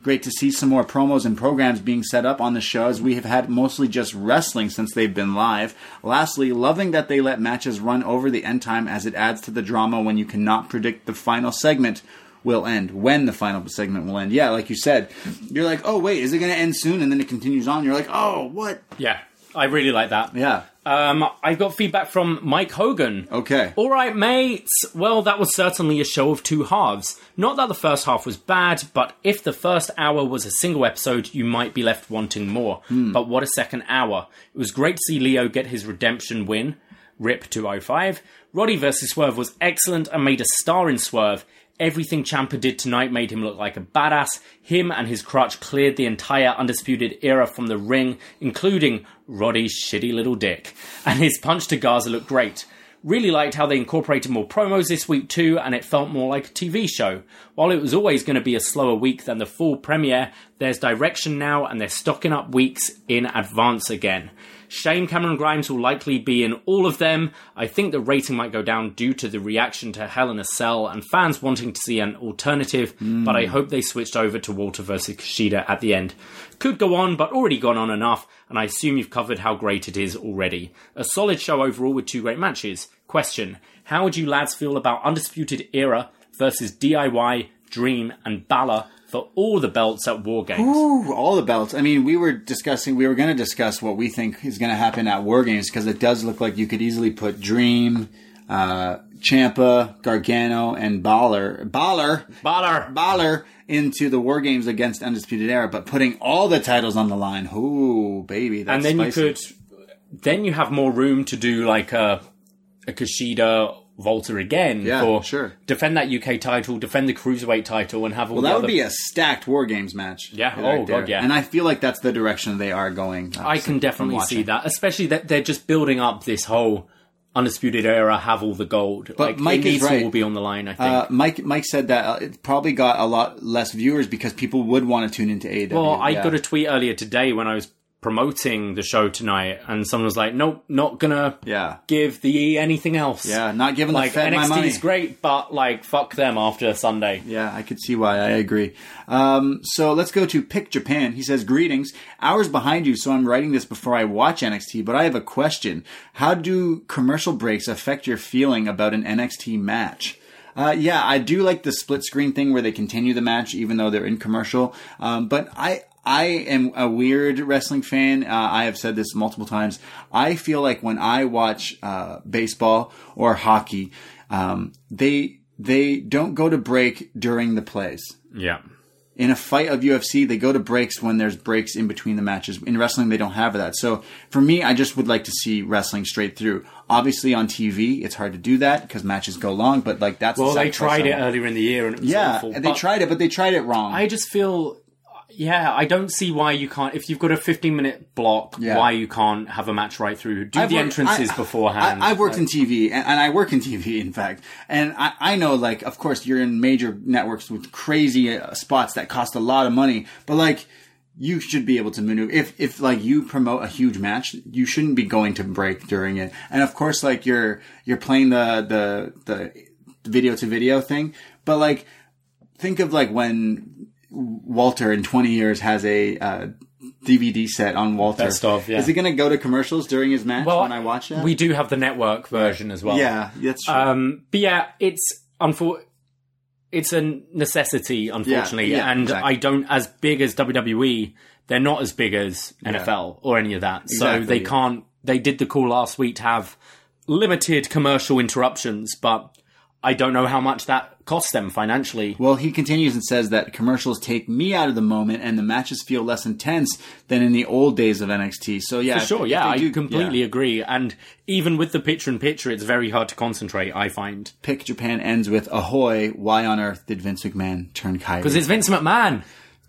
Great to see some more promos and programs being set up on the show as we have had mostly just wrestling since they've been live. Lastly, loving that they let matches run over the end time as it adds to the drama when you cannot predict the final segment will end, when the final segment will end. Yeah, like you said, you're like, oh, wait, is it going to end soon? And then it continues on. You're like, oh, what? Yeah, I really like that. Yeah. Um, I got feedback from Mike Hogan. Okay. All right, mates. Well, that was certainly a show of two halves. Not that the first half was bad, but if the first hour was a single episode, you might be left wanting more. But what a second hour. It was great to see Lio get his redemption win. Rip 205. Roddy versus Swerve was excellent and made a star in Swerve. Everything Ciampa did tonight made him look like a badass. Him and his crutch cleared the entire Undisputed era from the ring, including Roddy's shitty little dick. (laughs) And his punch to Garza looked great. Really liked how they incorporated more promos this week too, and it felt more like a TV show. While it was always going to be a slower week than the full premiere, there's direction now and they're stocking up weeks in advance again. Shame Cameron Grimes will likely be in all of them. I think the rating might go down due to the reaction to Hell in a Cell and fans wanting to see an alternative, hmm. but I hope they switched over to Walter versus Kushida at the end. Could go on, but already gone on enough, and I assume you've covered how great it is already. A solid show overall with two great matches. Question How would you lads feel about Undisputed Era versus DIY, Dream, and Balor for all the belts at War Games? Ooh, all the belts. I mean, we were discussing, we were going to discuss what we think is going to happen at War Games because it does look like you could easily put Dream, uh, Ciampa, Gargano, and Baller, Baller, Balor! Baller into the War Games against Undisputed Era, but putting all the titles on the line. Ooh, baby, that's and then spicy. you could then you have more room to do like a a Kushida Volta again Yeah, for sure. defend that UK title, defend the cruiserweight title, and have all Well, that other. would be a stacked War Games match. Yeah, right oh, there. God, yeah. And I feel like that's the direction they are going. uh, I can definitely see that, especially that they're just building up this whole undisputed era, have all the gold. like Mike it is needs right. all be on the line. I think. Uh, Mike Mike said that uh, it probably got a lot less viewers because people would want to tune into AEW. well, I yeah. got a tweet earlier today when I was promoting the show tonight, and someone was like, "Nope, not gonna Yeah. give the E anything else." Yeah, not giving like the Fed NXT is great, but like fuck them after Sunday. Yeah, I could see why. I agree. Um, so let's go to Pick Japan. He says, "Greetings, hours behind you. So I'm writing this before I watch NXT, but I have a question. How do commercial breaks affect your feeling about an NXT match?" Uh, yeah, I do like the split screen thing where they continue the match even though they're in commercial. Um, but I I am a weird wrestling fan. Uh, I have said this multiple times. I feel like when I watch uh, baseball or hockey, um, they they don't go to break during the plays. Yeah. In a fight of UFC, they go to breaks when there's breaks in between the matches. In wrestling, they don't have that. So for me, I just would like to see wrestling straight through. Obviously, on TV, it's hard to do that because matches go long. But like that's the Well, they tried it earlier in the year, and it was Yeah, awful. and they tried it, but they tried it wrong. I just feel, yeah, I don't see why you can't. If you've got a 15 minute block, Yeah. why you can't have a match right through? Do I've the worked- entrances I- beforehand. I, have worked Like, in TV, and, and I work in TV, in fact, and I, I know, like, of course, you're in major networks with crazy uh, spots that cost a lot of money, but like, you should be able to maneuver. If if like you promote a huge match, you shouldn't be going to break during it. And of course, like you're you're playing the the the video to video thing, but like, think of like when Walter in 20 years has a uh, DVD set on Walter. Best of, yeah. Is he going to go to commercials during his match well, when I watch that? we do have the network version as well. yeah, that's true. Um, but yeah, it's unfor- It's a necessity, unfortunately, yeah, and exactly. I don't. As big as WWE, they're not as big as NFL or any of that. Exactly. So they can't. They did the call last week to have limited commercial interruptions, but I don't know how much that costs them financially. well, he continues and says that commercials take me out of the moment and the matches feel less intense than in the old days of NXT. So yeah, For sure, if- if yeah, they I do- completely yeah. agree. And even with the picture in picture, it's very hard to concentrate. I find Pick Japan ends with "Ahoy! Why on earth did Vince McMahon turn Kairi?" because it's Vince McMahon.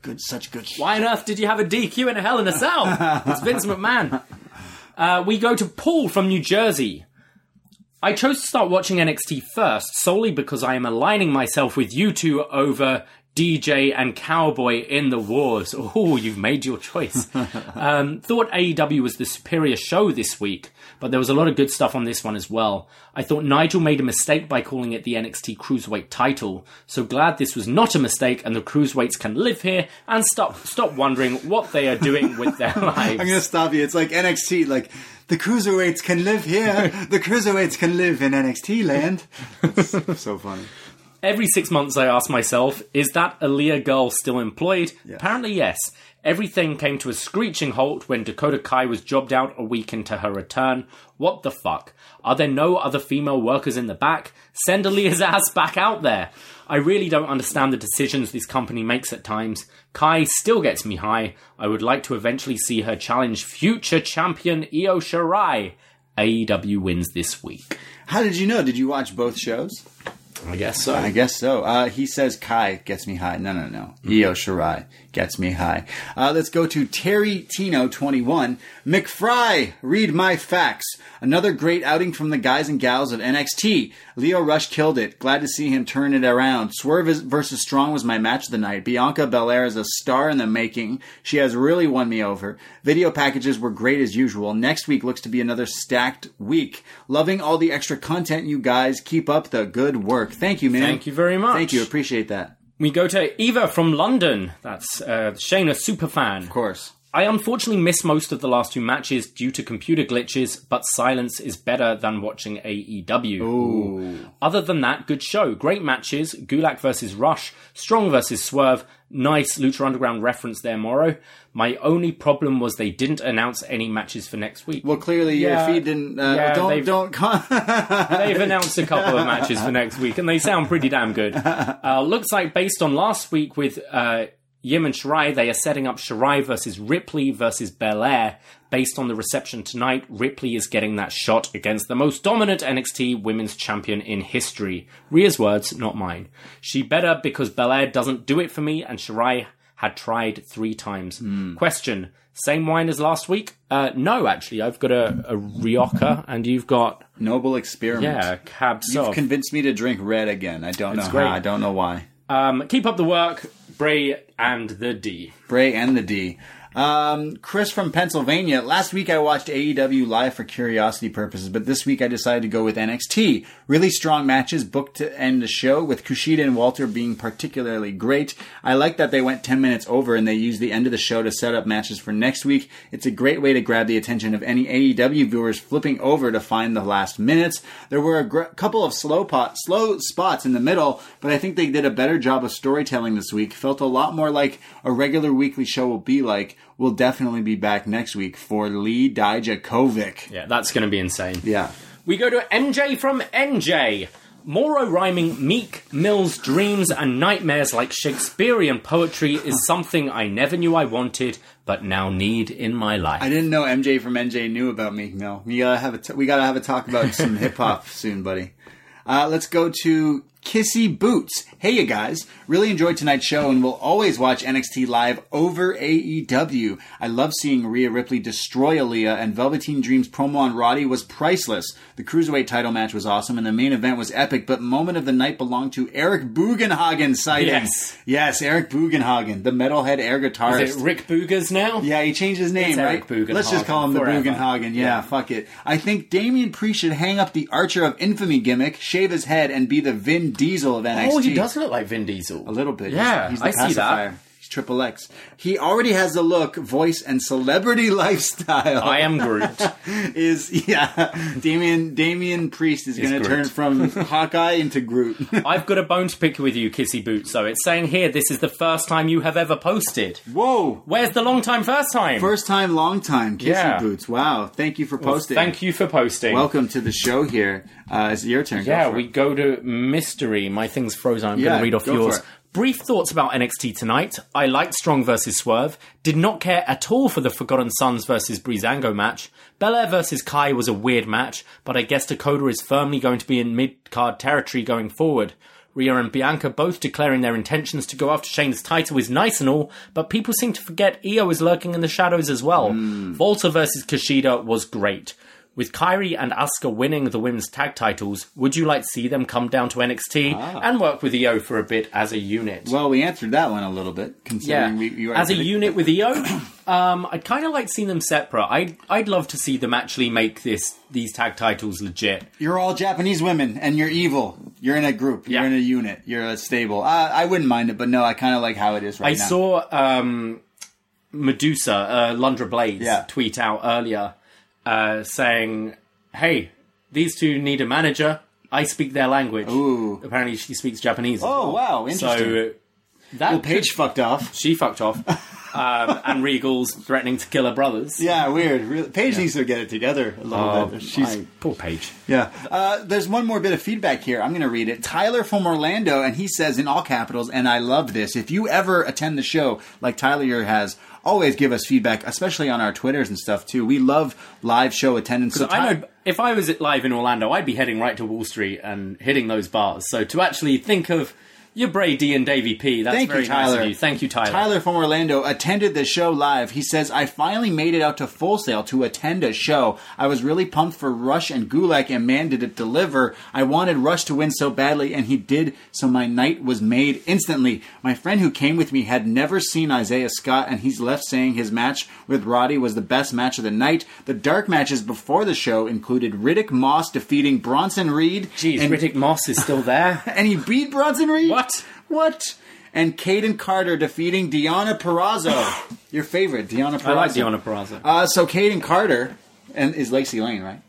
good, such good. Why on earth did you have a DQ in a Hell in a Cell? (laughs) It's Vince McMahon. Uh, we go to Paul from New Jersey. I chose to start watching NXT first solely because I am aligning myself with you two over DJ and Cowboy in the Wars. Oh, you've made your choice. (laughs) um, thought AEW was the superior show this week, but there was a lot of good stuff on this one as well. I thought Nigel made a mistake by calling it the NXT Cruiserweight title, so glad this was not a mistake and the Cruiserweights can live here and stop stop wondering what they are doing with their (laughs) lives. I'm gonna stop you. It's like NXT, like the cruiserweights can live here. the cruiserweights can live in NXT land. It's (laughs) so funny. Every six months, I ask myself, is that Aliyah girl still employed? Apparently, yes. Everything came to a screeching halt when Dakota Kai was jobbed out a week into her return. What the fuck? Are there no other female workers in the back? Send Aliyah's (laughs) ass back out there. I really don't understand the decisions this company makes at times. Kai still gets me high. I would like to eventually see her challenge future champion Io Shirai. AEW wins this week. How did you know? Did you watch both shows? I guess so. I guess so. Uh, he says Kai gets me high. No, no, no. Io Shirai gets me high. Uh, let's go to Terry Tino 21. McFry, read my facts. Another great outing from the guys and gals of NXT. Lio Rush killed it. Glad to see him turn it around. Swerve versus Strong was my match of the night. Bianca Belair is a star in the making. She has really won me over. Video packages were great as usual. Next week looks to be another stacked week. Loving all the extra content, you guys. Keep up the good work. Thank you, man. Thank you very much. Thank you. Appreciate that. We go to Eva from London. That's uh, super fan. Of course. I unfortunately missed most of the last two matches due to computer glitches, but silence is better than watching AEW. Other than that, good show. Great matches. Gulak versus Rush. Strong versus Swerve. Nice Lucha Underground reference there, Mauro. My only problem was they didn't announce any matches for next week. Well, clearly Yeah. your feed didn't. Uh, Yeah, don't they've- don't. Con- (laughs) They've announced a couple of matches for next week, and they sound pretty damn good. (laughs) Uh, looks like based on last week with uh, Yim and Shirai, they are setting up Shirai versus Ripley versus Belair. Based on the reception tonight, Ripley is getting that shot against the most dominant NXT women's champion in history. Rhea's words, not mine. She better because Belair doesn't do it for me, and Shirai had tried three times. Question: Same wine as last week? Uh, no, actually, I've got a, a Rioja, and you've got Noble experiment. yeah, cab You've convinced me to drink red again. I don't know great. how. I don't know why. Um, keep up the work, Bray and the D. Bray and the D. Um, Chris from Pennsylvania. Last week I watched AEW live for curiosity purposes, but this week I decided to go with NXT. Really strong matches booked to end the show, with Kushida and Walter being particularly great. I like that they went 10 minutes over and they used the end of the show to set up matches for next week. It's a great way to grab the attention of any AEW viewers flipping over to find the last minutes. There were a gr- couple of slow pot, slow spots in the middle, but I think they did a better job of storytelling this week. Felt a lot more like a regular weekly show will be like. We'll definitely be back next week for Lee Dijakovic. Yeah, that's going to be insane. Yeah. We go to MJ from NJ. Mauro rhyming Meek Mill's dreams and nightmares like Shakespearean poetry is something I never knew I wanted, but now need in my life. I didn't know MJ from NJ knew about Meek Mill. We gotta have a t- we gotta have a talk about some (laughs) hip hop soon, buddy. Uh, let's go to Kissy Boots. Hey, you guys. Really enjoyed tonight's show and will always watch NXT live over AEW. I love seeing Rhea Ripley destroy Aliyah, and Velveteen Dream's promo on Roddy was priceless. The Cruiserweight title match was awesome, and the main event was epic, but moment of the night belonged to Eric Bugenhagen sighting. Yes. Yes, Eric Bugenhagen, the metalhead air guitarist. Is it Rick Boogers now? Yeah, he changed his name, It's right? Eric Bugenhagen Let's just call him the forever. Bugenhagen. Yeah, Yeah. fuck it. I think Damian Priest should hang up the Archer of Infamy gimmick, shave his head, and be the Vin Diesel of NXT. Oh, he does look like Vin Diesel. A little bit. Yeah, he's, he's I see that. Triple X. He already has the look, voice, and celebrity (laughs) lifestyle. I am Groot. (laughs) is yeah. Damian Damian Priest is going to turn from Hawkeye into Groot. (laughs) I've got a bone to pick with you, Kissy Boots. So it's saying here this is the first time you have ever posted. Whoa. Where's the long time first time? First time, long time. Kissy Yeah. Boots. Wow. Thank you for Well, posting. Thank you for posting. Welcome to the show here. Uh, it's your turn. Yeah, for we go to mystery. My thing's frozen. I'm Yeah, going to read off go yours. Brief thoughts about NXT tonight. I liked Strong versus Swerve. Did not care at all for the Forgotten Sons versus Breezango match. Belair versus Kai was a weird match, but I guess Dakota is firmly going to be in mid card territory going forward. Rhea and Bianca both declaring their intentions to go after Shane's title is nice and all, but people seem to forget Io is lurking in the shadows as well. Hmm. Volta versus Kushida was great. With Kairi and Asuka winning the women's tag titles, would you like to see them come down to NXT and work with Io for a bit as a unit? Well, we answered that one a little bit, yeah, we, you as a unit with Io, (coughs) um, I'd kind of like seeing them separate. I'd I'd love to see them actually make this these tag titles legit. You're all Japanese women, and you're evil. You're in a group. You're Yeah. in a unit. You're a stable. Uh, I wouldn't mind it, but no, I kind of like how it is right I now. I saw um, Medusa, uh, Lundra Blaze, Yeah. tweet out earlier uh, saying, "Hey, these two need a manager. I speak their language." Ooh. Apparently, she speaks Japanese. as Oh, well. wow, interesting. So that Well, Paige fucked off. she fucked off, (laughs) um, and Regal's threatening to kill her brothers. Yeah, weird. Really, Paige needs to get it together a little Oh, bit. She's my- poor Paige. Yeah. Uh, there's one more bit of feedback here. I'm going to read it. Tyler from Orlando, and he says in all capitals, and I love this. If you ever attend the show, like Tyler here has, always give us feedback, especially on our Twitters and stuff too. We love live show attendance. So I know if I was live in Orlando, I'd be heading right to Wall Street and hitting those bars. So to actually think of your Brady and Davie P, that's Thank very you, Tyler. nice of you. Thank you, Tyler. Tyler from Orlando attended the show live. He says, I finally made it out to Full Sail to attend a show. I was really pumped for Rush and Gulak, and man, did it deliver. I wanted Rush to win so badly, and he did, so my night was made instantly. My friend who came with me had never seen Isaiah Scott, and he's left saying his match with Roddy was the best match of the night. The dark matches before the show included Riddick Moss defeating Bronson Reed. Jeez, and, Riddick Moss is still there. (laughs) and he beat Bronson Reed? What? What? What? And Kayden Carter defeating Deonna Purrazzo. (sighs) Your favorite, Deonna Purrazzo. I like Deonna Purrazzo. Uh, so Kayden Carter and is Lacey Lane, right?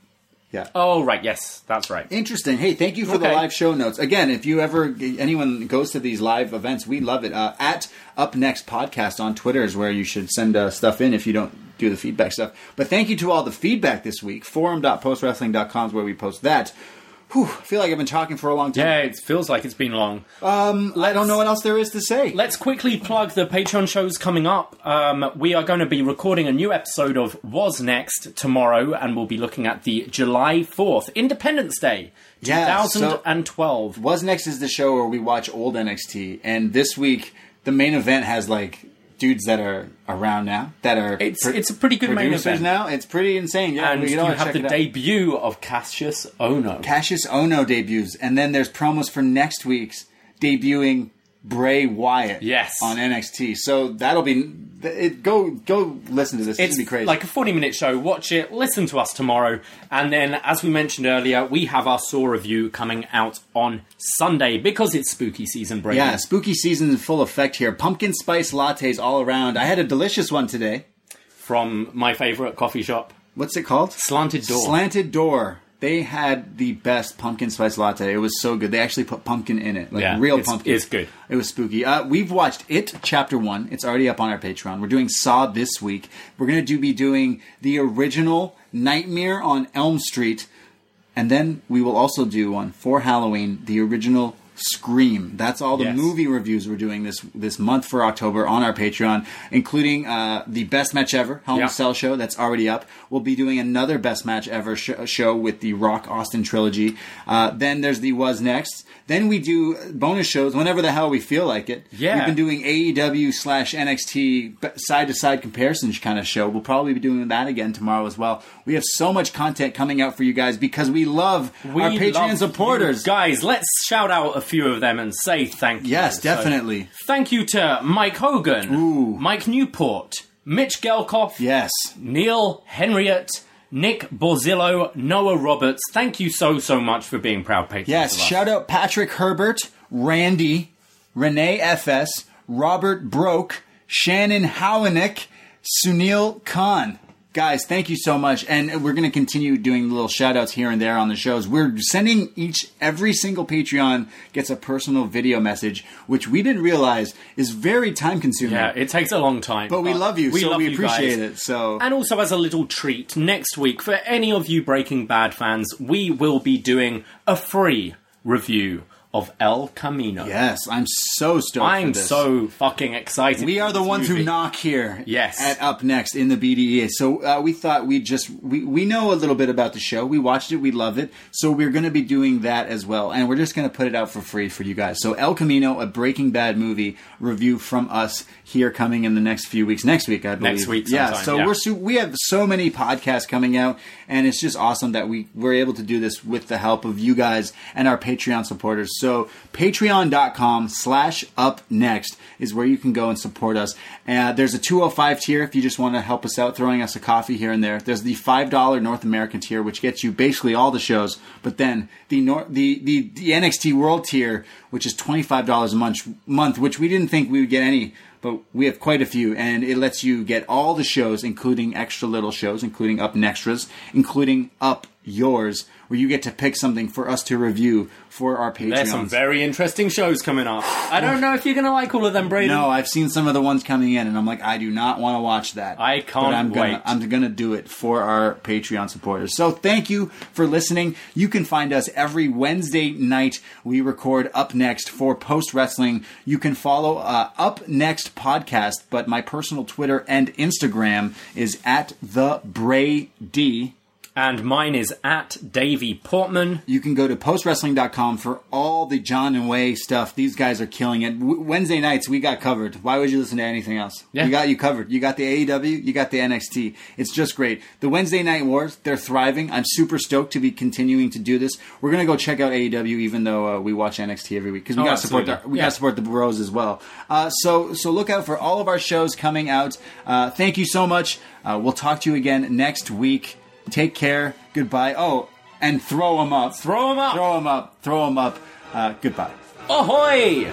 Yeah. oh, right, yes, that's right. Interesting. Hey, thank you for the live show notes. Again, if you ever anyone goes to these live events, we love it. Uh, at Up Next Podcast on Twitter is where you should send uh, stuff in if you don't do the feedback stuff. But thank you to all the feedback this week. Forum.postwrestling.com is where we post that. Whew, I feel like I've been talking for a long time. Yeah, it feels like it's been long. I don't know what else there is to say. Let's quickly plug the Patreon shows coming up. Um, we are going to be recording a new episode of Was Next tomorrow, and we'll be looking at the July 4th, Independence Day, Yeah, so- 2012. Was Next is the show where we watch old NXT, and this week the main event has like dudes that are around now that are It's- it's a pretty good main event. now. It's pretty insane. Yeah, and you gotta have the it out. debut of Kassius Ohno. Kassius Ohno debuts, and then there's promos for next week's debuting Bray Wyatt. Yes. on NXT. So that'll be it. Go go listen to this. It's It's be crazy. like a 40 minute show. Watch it, listen to us tomorrow. And then, as we mentioned earlier, we have our Saw review coming out on Sunday because it's spooky season break. yeah, spooky season in full effect here. Pumpkin spice lattes all around. I had a delicious one today. From my favorite coffee shop, What's it called? Slanted Door. Slanted Door. They had the best pumpkin spice latte. It was so good. They actually put pumpkin in it, like Yeah, real it's- pumpkin. it's good. It was spooky. Uh, we've watched It Chapter One. It's already up on our Patreon. We're doing Saw this week. We're gonna do be doing the original Nightmare on Elm Street, and then we will also do one for Halloween the original Scream. That's all the Yes. movie reviews we're doing this this month for October on our Patreon, including uh, the best match ever Hell in Yeah. a Cell show that's already up. We'll be doing another best match ever sh- show with the Rock Austin trilogy. Uh, then there's the Was Next. Then we do bonus shows whenever the hell we feel like it. Yeah. we've been doing AEW slash NXT side to side comparisons kind of show. We'll probably be doing that again tomorrow as well. We have so much content coming out for you guys because we love We our Patreon supporters. Guys, let's shout out a few of them and say thank you. Yes, So, definitely. thank you to Mike Hogan, Ooh. Mike Newport, Mitch Gelkoff, Yes. Neil Henriette, Nick Borzillo, Noah Roberts. Thank you so, so much for being proud patrons. Yes, shout out Patrick Herbert, Randy, Renee FS, Robert Broke, Shannon Howenick, Sunil Khan. Guys, thank you so much. And we're going to continue doing little shout outs here and there on the shows. We're sending each, every single Patreon gets a personal video message, which we didn't realize is very time consuming. Yeah, it takes a long time. but we love you, so love we appreciate it. So, And also, as a little treat, next week, for any of you Breaking Bad fans, we will be doing a free review of El Camino. Yes, I'm so stoked. I'm so fucking excited. We are the ones movie. who knock here. Yes. At up next in the BDE. So uh, we thought we just we we know a little bit about the show. We watched it. We love it. So we're going to be doing that as well, and we're just going to put it out for free for you guys. So El Camino, a Breaking Bad movie review from us here coming in the next few weeks. Next week, I believe. Next week Yeah. So yeah. we're su- we have so many podcasts coming out, and it's just awesome that we we're able to do this with the help of you guys and our Patreon supporters. So patreon.com slash up next is where you can go and support us. Uh, there's a 205 tier if you just want to help us out, throwing us a coffee here and there. There's the $5 North American tier, which gets you basically all the shows, but then the Nor- the, the, the NXT World tier, which is $25 a month, month, which we didn't think we would get any but we have quite a few, and it lets you get all the shows, including extra little shows, including up nextras, including up yours, where you get to pick something for us to review for our Patreon. There's some very interesting shows coming up. I don't know if you're going to like all of them, Brady. no, I've seen some of the ones coming in, and I'm like, I do not want to watch that. I can't but I'm gonna, wait. I'm gonna do it for our Patreon supporters. So thank you for listening. You can find us every Wednesday night. We record Up Next for post wrestling. You can follow uh, Up Next podcast, but my personal Twitter and Instagram is at the Bray D. And mine is at Davie Portman. You can go to postwrestling.com for all the John and Wai stuff. These guys are killing it. W- Wednesday nights, we got covered. Why would you listen to anything else? Yeah. We got you covered. You got the AEW, you got the NXT. It's just great. The Wednesday Night Wars, they're thriving. I'm super stoked to be continuing to do this. We're going to go check out AEW even though uh, we watch NXT every week because we Oh, got to support the, we Yeah. got to support the bros as well. Uh, so so look out for all of our shows coming out. Uh, thank you so much. Uh, we'll talk to you again next week. Take care. Goodbye. Oh, and throw them up. Throw them up. Throw them up. Throw them up. Uh, goodbye. Ahoy!